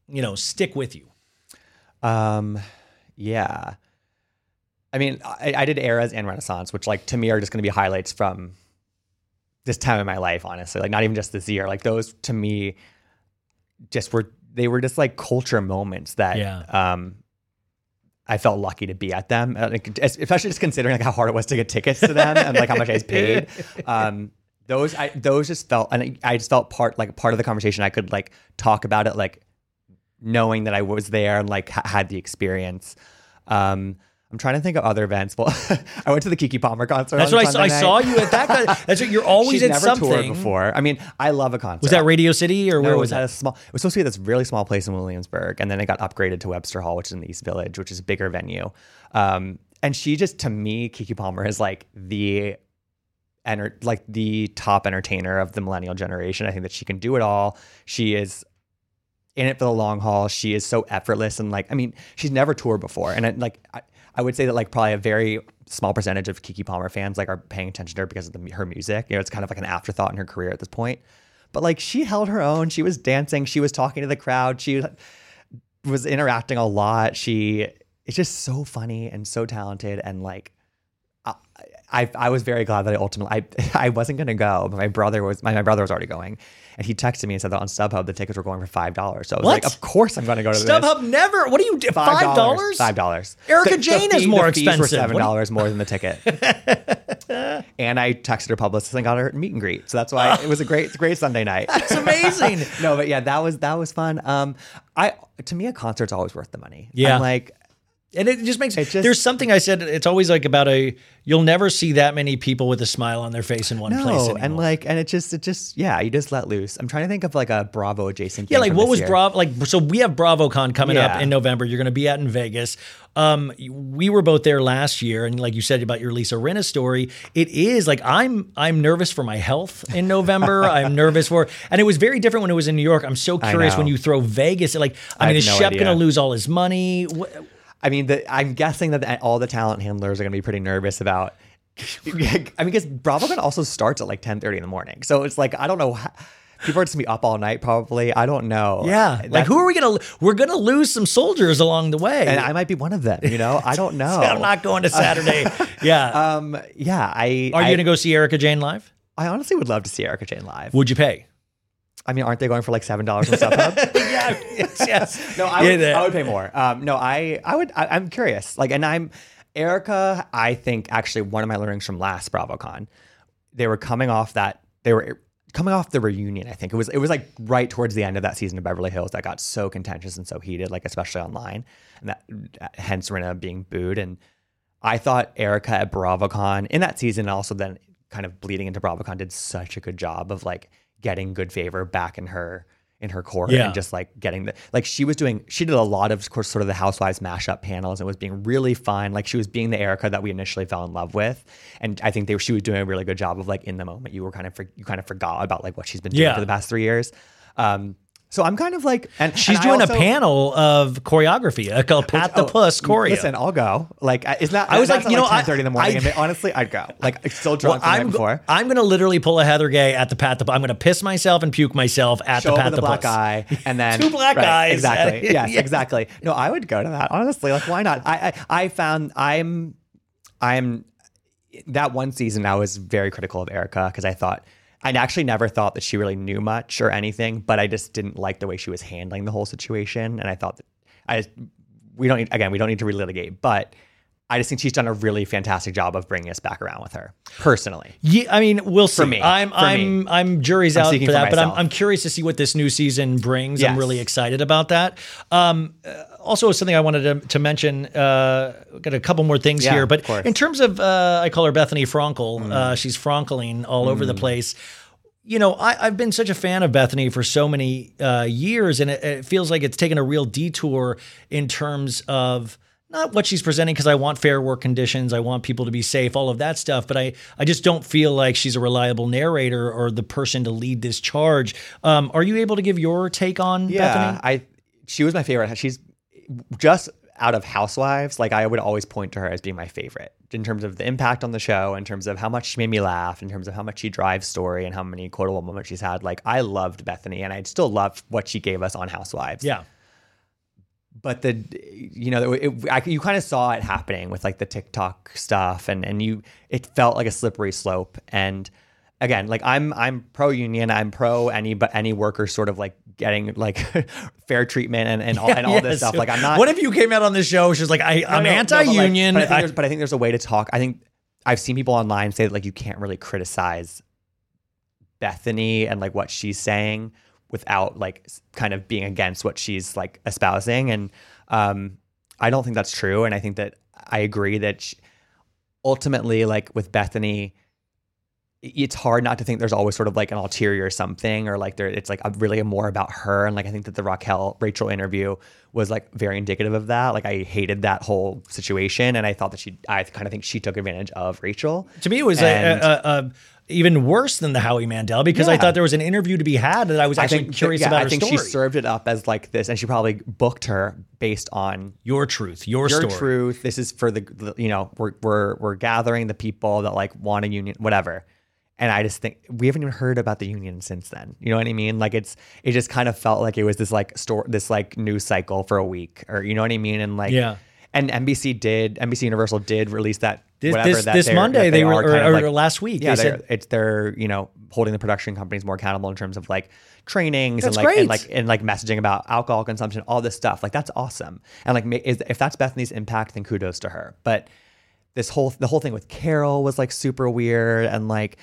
you know stick with you? Um, yeah. I mean, I, I did eras and Renaissance, which like to me are just going to be highlights from this time in my life. Honestly, like not even just this year. Like those to me, just were they were just like culture moments that Yeah. um I felt lucky to be at them, Uh, especially just considering like how hard it was to get tickets to them and like how much I was paid. Um, those I those just felt, and I- I just felt part like part of the conversation. I could like talk about it like knowing that I was there and like ha- had the experience. Um, I'm trying to think of other events. Well, I went to the Keke Palmer concert. That's what I saw. I saw you at that. guy- That's what you're always in something She's at never something. toured before. I mean, I love a concert. Was that Radio City or No, where was was that? a small. It was supposed to be this really small place in Williamsburg, and then it got upgraded to Webster Hall, which is in the East Village, which is a bigger venue. Um, and she just, to me, Keke Palmer is like the, enter, like the top entertainer of the millennial generation. I think that she can do it all. She is in it for the long haul. She is so effortless and like I mean, she's never toured before, and I, like I, I would say that like probably a very small percentage of Keke Palmer fans like are paying attention to her because of the, her music. You know, it's kind of like an afterthought in her career at this point. But like she held her own. She was dancing. She was talking to the crowd. She was interacting a lot. She is just so funny and so talented and like I, I was very glad that I ultimately I, I wasn't gonna go, but my brother was my, my brother was already going, and he texted me and said that on StubHub the tickets were going for five dollars. So I was What? like, of course I'm gonna go to this. StubHub never. What do you do? Five dollars? Five dollars. Erika Jayne is more the expensive. Were seven What do you- dollars more than the ticket. and I texted her publicist and got her meet and greet. So that's why it was a great, great Sunday night. It's amazing. no, but yeah, that was that was fun. Um, I to me a concert's always worth the money. Yeah. I'm like And it just makes It just- there's something I said. It's always like about a you'll never see that many people with a smile on their face in one place. no, Anymore. and like and it just it just yeah, you just let loose. I'm trying to think of like a Bravo adjacent. yeah, like what was year. Bravo? Like so, we have BravoCon coming up in November. You're going to be out in Vegas. Um, we were both there last year, and like you said about your Lisa Rinna story, it is like I'm I'm nervous for my health in November. I'm nervous for, and it was very different when it was in New York. I'm so curious when you throw Vegas. Like, I, I mean, is no Shep going to lose all his money? What, I mean, the, I'm guessing that the, all the talent handlers are going to be pretty nervous about. I mean, because BravoCon also starts at like 10:30 in the morning, so it's like I don't know. How, people are just gonna be up all night, probably. I don't know. yeah, like who are we going to? We're going to lose some soldiers along the way. And I might be one of them. You know, I don't know. I'm not going to Saturday. yeah. Um. Yeah. I. Are you going to go see Erika Jayne live? I honestly would love to see Erika Jayne live. Would you pay? I mean, aren't they going for like seven dollars on StubHub? yeah. Yes. yes. No, I would, I would pay more. Um, no, I, I would. I, I'm curious. Like, and I'm Erika. I think actually one of my learnings from last BravoCon, they were coming off that they were coming off the reunion. I think it was it was like right towards the end of that season of Beverly Hills that got so contentious and so heated, like especially online, and that hence Rinna being booed. And I thought Erika at BravoCon in that season, and also then kind of bleeding into BravoCon, did such a good job of like getting good favor back in her in her court Yeah. and just like getting the like she was doing she did a lot of, of course sort of the housewives mashup panels and was being really fun like she was being the erika that we initially fell in love with and i think they she was doing a really good job of like in the moment you were kind of for, you kind of forgot about like what she's been doing Yeah. for the past three years um so i'm kind of like and She's and doing also- a panel of choreography, a called Pat the Oh, Puss choreo. Listen, I'll go. Like, I- it's not. I was like, you know, ten thirty in the morning. I- and honestly, I'd go. Like, I'm still well, drunk the night I'm, before. I'm going to literally pull a Heather Gay at the Pat the. I'm going to piss myself and puke myself at show the Pat the a black Puss. eye and then Two black right, eyes. exactly yes Yeah. exactly no i would go to that honestly like why not i i, I found i'm i'm that one season i was very critical of erika because i thought I actually never thought that she really knew much or anything, but I just didn't like the way she was handling the whole situation. And I thought that I we don't need, again, we don't need to relitigate, but I just think she's done a really fantastic job of bringing us back around with her personally. Yeah, I mean, we'll see. For me. I'm For I'm me. I'm jury's I'm out for speaking for that, but I'm. I'm curious to see what this new season brings. I'm really excited about that. Um, uh, also, something I wanted to, to mention. Uh, got a couple more things Yeah, here, but. Mm. in terms of, uh, I call her Bethenny Frankel. Uh, she's Frankeling all over the place. You know, I, I've been such a fan of Bethenny for so many uh, years, and it, it feels like it's taken a real detour in terms of not what she's presenting because I want fair work conditions, I want people to be safe, all of that stuff. But I, I just don't feel like she's a reliable narrator or the person to lead this charge. Um, are you able to give your take on Bethenny? I she was my favorite. She's just out of Housewives. Like I would always point to her as being my favorite in terms of the impact on the show, in terms of how much she made me laugh, in terms of how much she drives story and how many quotable moments she's had. Like I loved Bethenny, and I still love what she gave us on Housewives. Yeah. but the you know it, I, you kind of saw it happening with like the TikTok stuff and and you it felt like a slippery slope and again like I'm I'm pro union I'm pro any but any worker sort of like getting like fair treatment and and all, and all this stuff like I'm not What if you came out on this show? She's like, I, I'm no, no, no, but, like, anti-union. but, I think I- there's, but I think there's a way to talk. I think I've seen people online say that like you can't really criticize Bethenny and like what she's saying without like kind of being against what she's like espousing. And um, I don't think that's true. And I think that I agree that she, ultimately, like with Bethenny, it's hard not to think there's always sort of like an ulterior something or like there it's like a, really more about her and like I think that the Raquel Rachel interview was like very indicative of that like I hated that whole situation and I thought that she I kind of think she took advantage of Rachel to me, it was And- a, a, a even worse than the Howie Mandel because I thought there was an interview to be had that I was actually curious yeah, about I think story. she served it up as like this, and she probably booked her based on your truth, your, story. your truth. This is for the, the you know we're we're we're gathering the people that like want a union, whatever. And I just think we haven't even heard about the union since then. You know what I mean? Like it's it just kind of felt like it was this like store this like news cycle for a week, or you know what I mean? And like Yeah. And NBC did NBC Universal did release that This whatever this, that this Monday that they, are were or, of, or last week yeah, they they're, said it's they're you know holding the production companies more accountable in terms of like trainings and like and like and like messaging about alcohol consumption, all this stuff. Like that's awesome. And like is, if that's Bethenny's impact, then kudos to her. But this whole the whole thing with Carole was like super weird and like.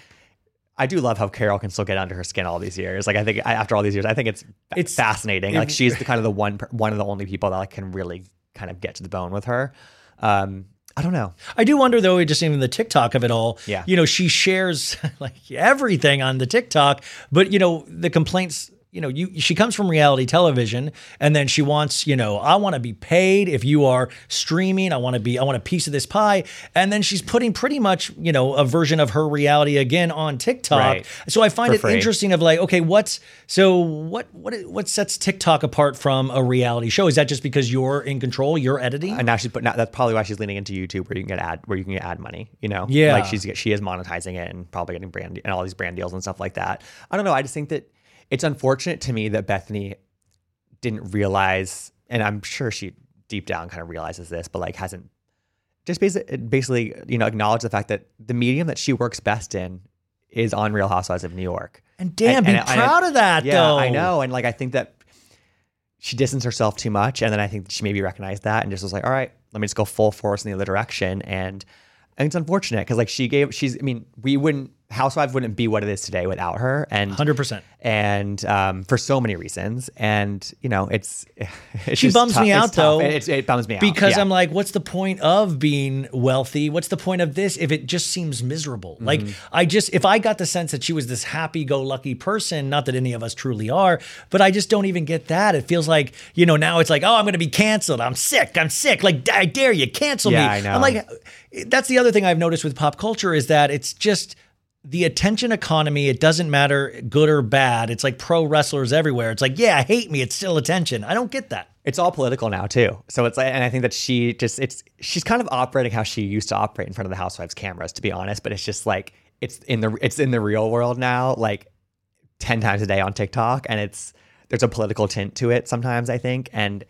I do love how Carole can still get under her skin all these years. Like I think after all these years, I think it's It's- fascinating. it- like she's the kind of the one one of the only people that like can really kind of get to the bone with her. Um, I don't know. I do wonder though, just even the TikTok of it all. Yeah. You know, she shares like everything on the TikTok, but you know, the complaints, you know, you she comes from reality television and then she wants, you know, I want to be paid if you are streaming, I want to be I want a piece of this pie. And then she's putting pretty much, you know, a version of her reality again on TikTok. Right. So I find For it free. interesting of like, okay, what's so what what what sets TikTok apart from a reality show? Is that just because you're in control, you're editing? And now she's but now that's probably why she's leaning into YouTube where you can get ad where you can get ad money, you know? Yeah. Like she's she is monetizing it and probably getting brand and all these brand deals and stuff like that. I don't know. I just think that it's unfortunate to me that Bethenny didn't realize, and I'm sure she deep down kind of realizes this, but like hasn't just basically basically, you know, acknowledge the fact that the medium that she works best in is on Real Housewives of New York. And damn, be and- and- proud of that yeah, though. I know. And like I think that she distanced herself too much. And then I think she maybe recognized that and just was like, all right, let me just go full force in the other direction. And I think it's unfortunate because like she gave she's I mean, we wouldn't Housewives wouldn't be what it is today without her. And 100%. and um, for so many reasons. And you know, it's, it's She bums tough- me out, though, It, it bums me out because Yeah. I'm like, what's the point of being wealthy? What's the point of this if it just seems miserable? Like, Mm-hmm. I just, if I got the sense that she was this happy go lucky person, not that any of us truly are, but I just don't even get that. It feels like, you know, now it's like, oh, I'm going to be canceled. I'm sick. I'm sick. Like, I dare you, cancel Yeah, me. I know. I'm like, that's the other thing I've noticed with pop culture is that it's just, the attention economy, it doesn't matter good or bad. It's like pro wrestlers everywhere. It's like, yeah, I hate me. It's still attention. I don't get that. it's all political now too. So it's like, and I think that she just, it's, she's kind of operating how she used to operate in front of the housewives cameras, to be honest. But it's just like, it's in the, it's in the real world now, like 10 times a day on TikTok. And it's, there's a political tint to it sometimes, I think. And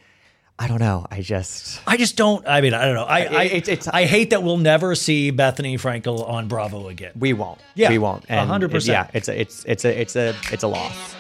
I don't know. I just, I just don't. I mean, I don't know. I I, It- it's- I hate that we'll never see Bethenny Frankel on Bravo again. we won't. Yeah, We won't. And 100%. it- Yeah. It's a, it's, it's a, it's a, it's a loss.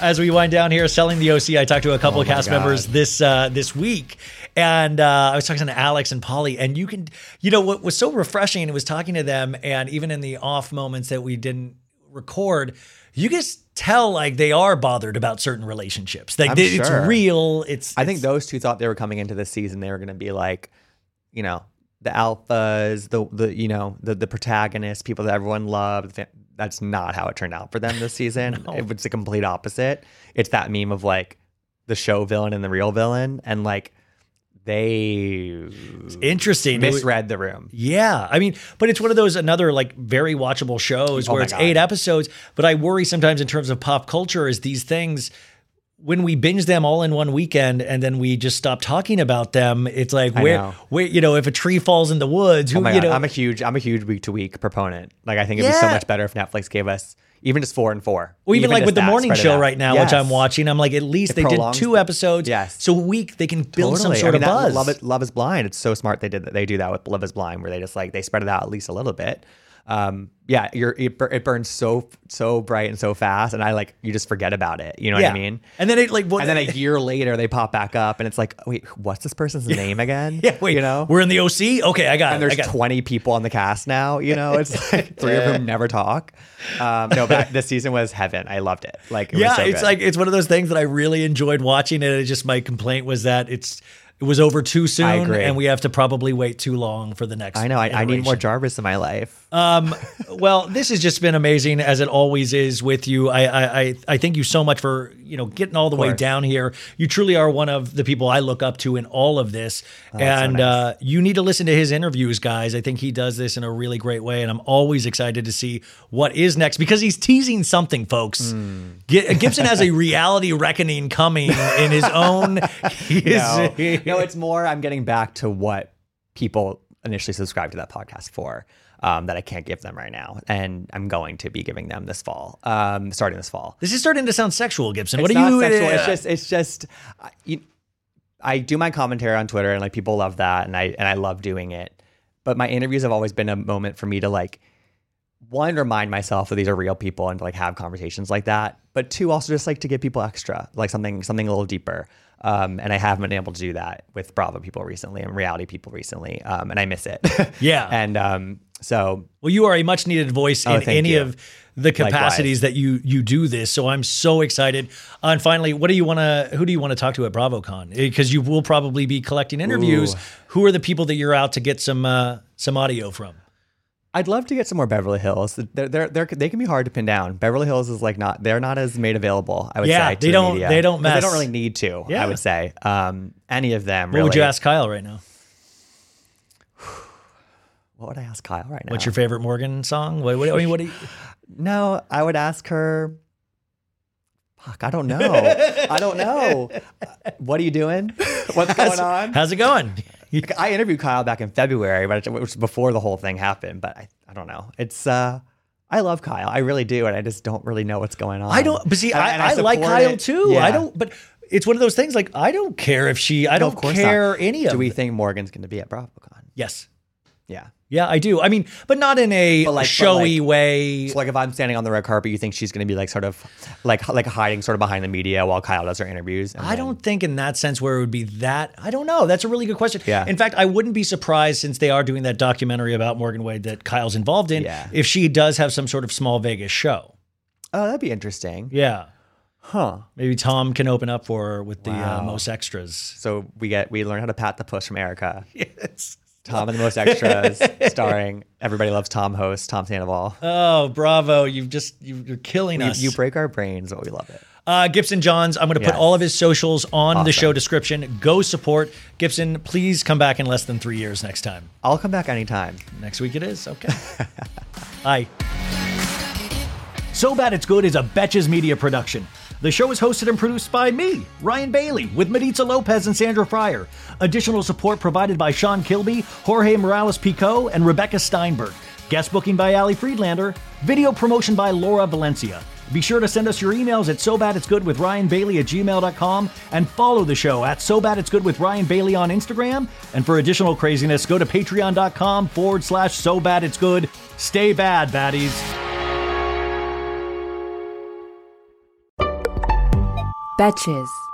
As we wind down here, selling the OC, I talked to a couple Oh of cast God. members this uh, this week, and uh, I was talking to Alex and Polly, and you can, you know, what was so refreshing and it was talking to them, and even in the off moments that we didn't record, you just tell like they are bothered about certain relationships. Like they- it's real. It's I think those two thought they were coming into this season. They were going to be like, you know, the alphas, the the you know the the protagonists, people that everyone loved. That's not how it turned out for them this season. It was the complete opposite. It's that meme of like the show villain and the real villain, and like they interesting. Misread the room. Yeah, I mean, but it's one of those another like very watchable shows Oh where it's God. eight episodes. But I worry sometimes in terms of pop culture is these things when we binge them all in one weekend and then we just stop talking about them. It's like I where, know. where you know, if a tree falls in the woods, oh who Oh you god, know, I'm a huge I'm a huge week to week proponent. Like I think it'd be so much better if Netflix gave us even just four and four. or even, like with the morning show right now, which I'm watching, I'm like, at least It they did two episodes. Yes. So a week they can build some Totally. sort I mean, of buzz. Love it. Love is blind. It's so smart they did that. They do that with Love is blind, where they just like they spread it out at least a little bit. Um, yeah, you're it, it burns so so bright and so fast, and I like you just forget about it. You know yeah. what I mean? And then it like, what, And then a year later, they pop back up, and it's like, wait, what's this person's name again? yeah, wait, you know. we're in the OC. Okay, I got and it. There's got it. 20 people on the cast now. You know, it's like three of them never talk. Um, no, but this season was heaven. I loved it. Like, it was yeah, so it's like it's one of those things that I really enjoyed watching, and it just my complaint was that it's it was over too soon, agree. and we have to probably wait too long for the next. I know. I, I need more. Jarvis in my life. Um, well, this has just been amazing as it always is with you. I, I, I, I thank you so much for you know getting all the way down here. You truly are one of the people I look up to in all of this, and nice. uh, you need to listen to his interviews, guys. I think he does this in a really great way, and I'm always excited to see what is next because he's teasing something, folks. Gi- Gibson has a reality reckoning coming in his own. He is- no, no, it's more I'm getting back to what people initially subscribed to that podcast for. Um, that I can't give them right now, and I'm going to be giving them this fall, um, starting this fall. This is starting to sound sexual, Gibson. what it's are you? Sexual. uh, it's just, it's just, I- you, I do my commentary on Twitter, and like people love that, and I and I love doing it. But my interviews have always been a moment for me to like, one, remind myself that these are real people and to like have conversations like that. But two, also just like to give people extra, like something something a little deeper. Um, and I haven't been able to do that with Bravo people recently and reality people recently, um, and I miss it. Yeah. and um, so Well, you are a much needed voice Oh, in any you. of the capacities that you you do this. So I'm so excited. Uh, and finally, what do you want to? Who do you want to talk to at BravoCon? Because you will probably be collecting interviews. Ooh. Who are the people that you're out to get some uh, some audio from? I'd love to get some more Beverly Hills. They're, they're, they're, they can be hard to pin down. Beverly Hills is like not, they're not as made available, I would Yeah, say. to they the don't- they don't mess. They don't really need to, Yeah. I would say. Um, any of them, What really. would you ask Kyle right now? What would I ask Kyle right now? What's your favorite Morgan song? What, what, I mean, what do you, No, I would ask her. Fuck, I don't know. I don't know. What are you doing? What's going on? how's it going? I interviewed Kyle back in February, but it was before the whole thing happened. But I, I don't know. It's uh, I love Kyle. I really do, and I just don't really know what's going on. I don't. But see, And- I, and I, like Kyle it. too. Yeah. I don't. But it's one of those things. Like I don't care if she. I No, don't care not. any of. Do we it. think Morgan's going to be at BravoCon? Yes. Yeah. Yeah, I do. I mean, but not in a like- showy like- way. So like if I'm standing on the red carpet, you think she's going to be like sort of like like hiding sort of behind the media while Kyle does her interviews? and I then- don't think in that sense where it would be that. I don't know. That's a really good question. Yeah. In fact, I wouldn't be surprised since they are doing that documentary about Morgan Wade that Kyle's involved in. Yeah. If she does have some sort of small Vegas show. Oh, that'd be interesting. Yeah. Huh. Maybe Tom can open up for her with the uh, most extras. So we get we learn how to pat the push from Erika. Yes. Tom and the most extras, starring everybody loves Tom host Tom Sandoval. Oh, bravo! You've just you- you're killing us. you break our brains, but we love it. Uh, Gibson Johns, I'm going to put Yes. all of his socials on the show description. Go support Gibson. Please come back in less than three years next time. I'll come back anytime. Next week it is. Okay. Bye. So Bad It's Good is a Betches Media production. The show is hosted and produced by me, Ryan Bailey, with Maritza Lopez and Sandra Fryer. Additional support provided by Sean Kilby, Jorge Morales Pico, and Rebecca Steinberg. Guest booking by Ali Friedlander. Video promotion by Laura Valencia. Be sure to send us your emails at so bad it's good with Ryan Bailey at gmail.com and follow the show at so bad it's good with Ryan Bailey on Instagram. And for additional craziness, go to patreon.com forward slash so bad it's good. Stay bad, baddies. Betches.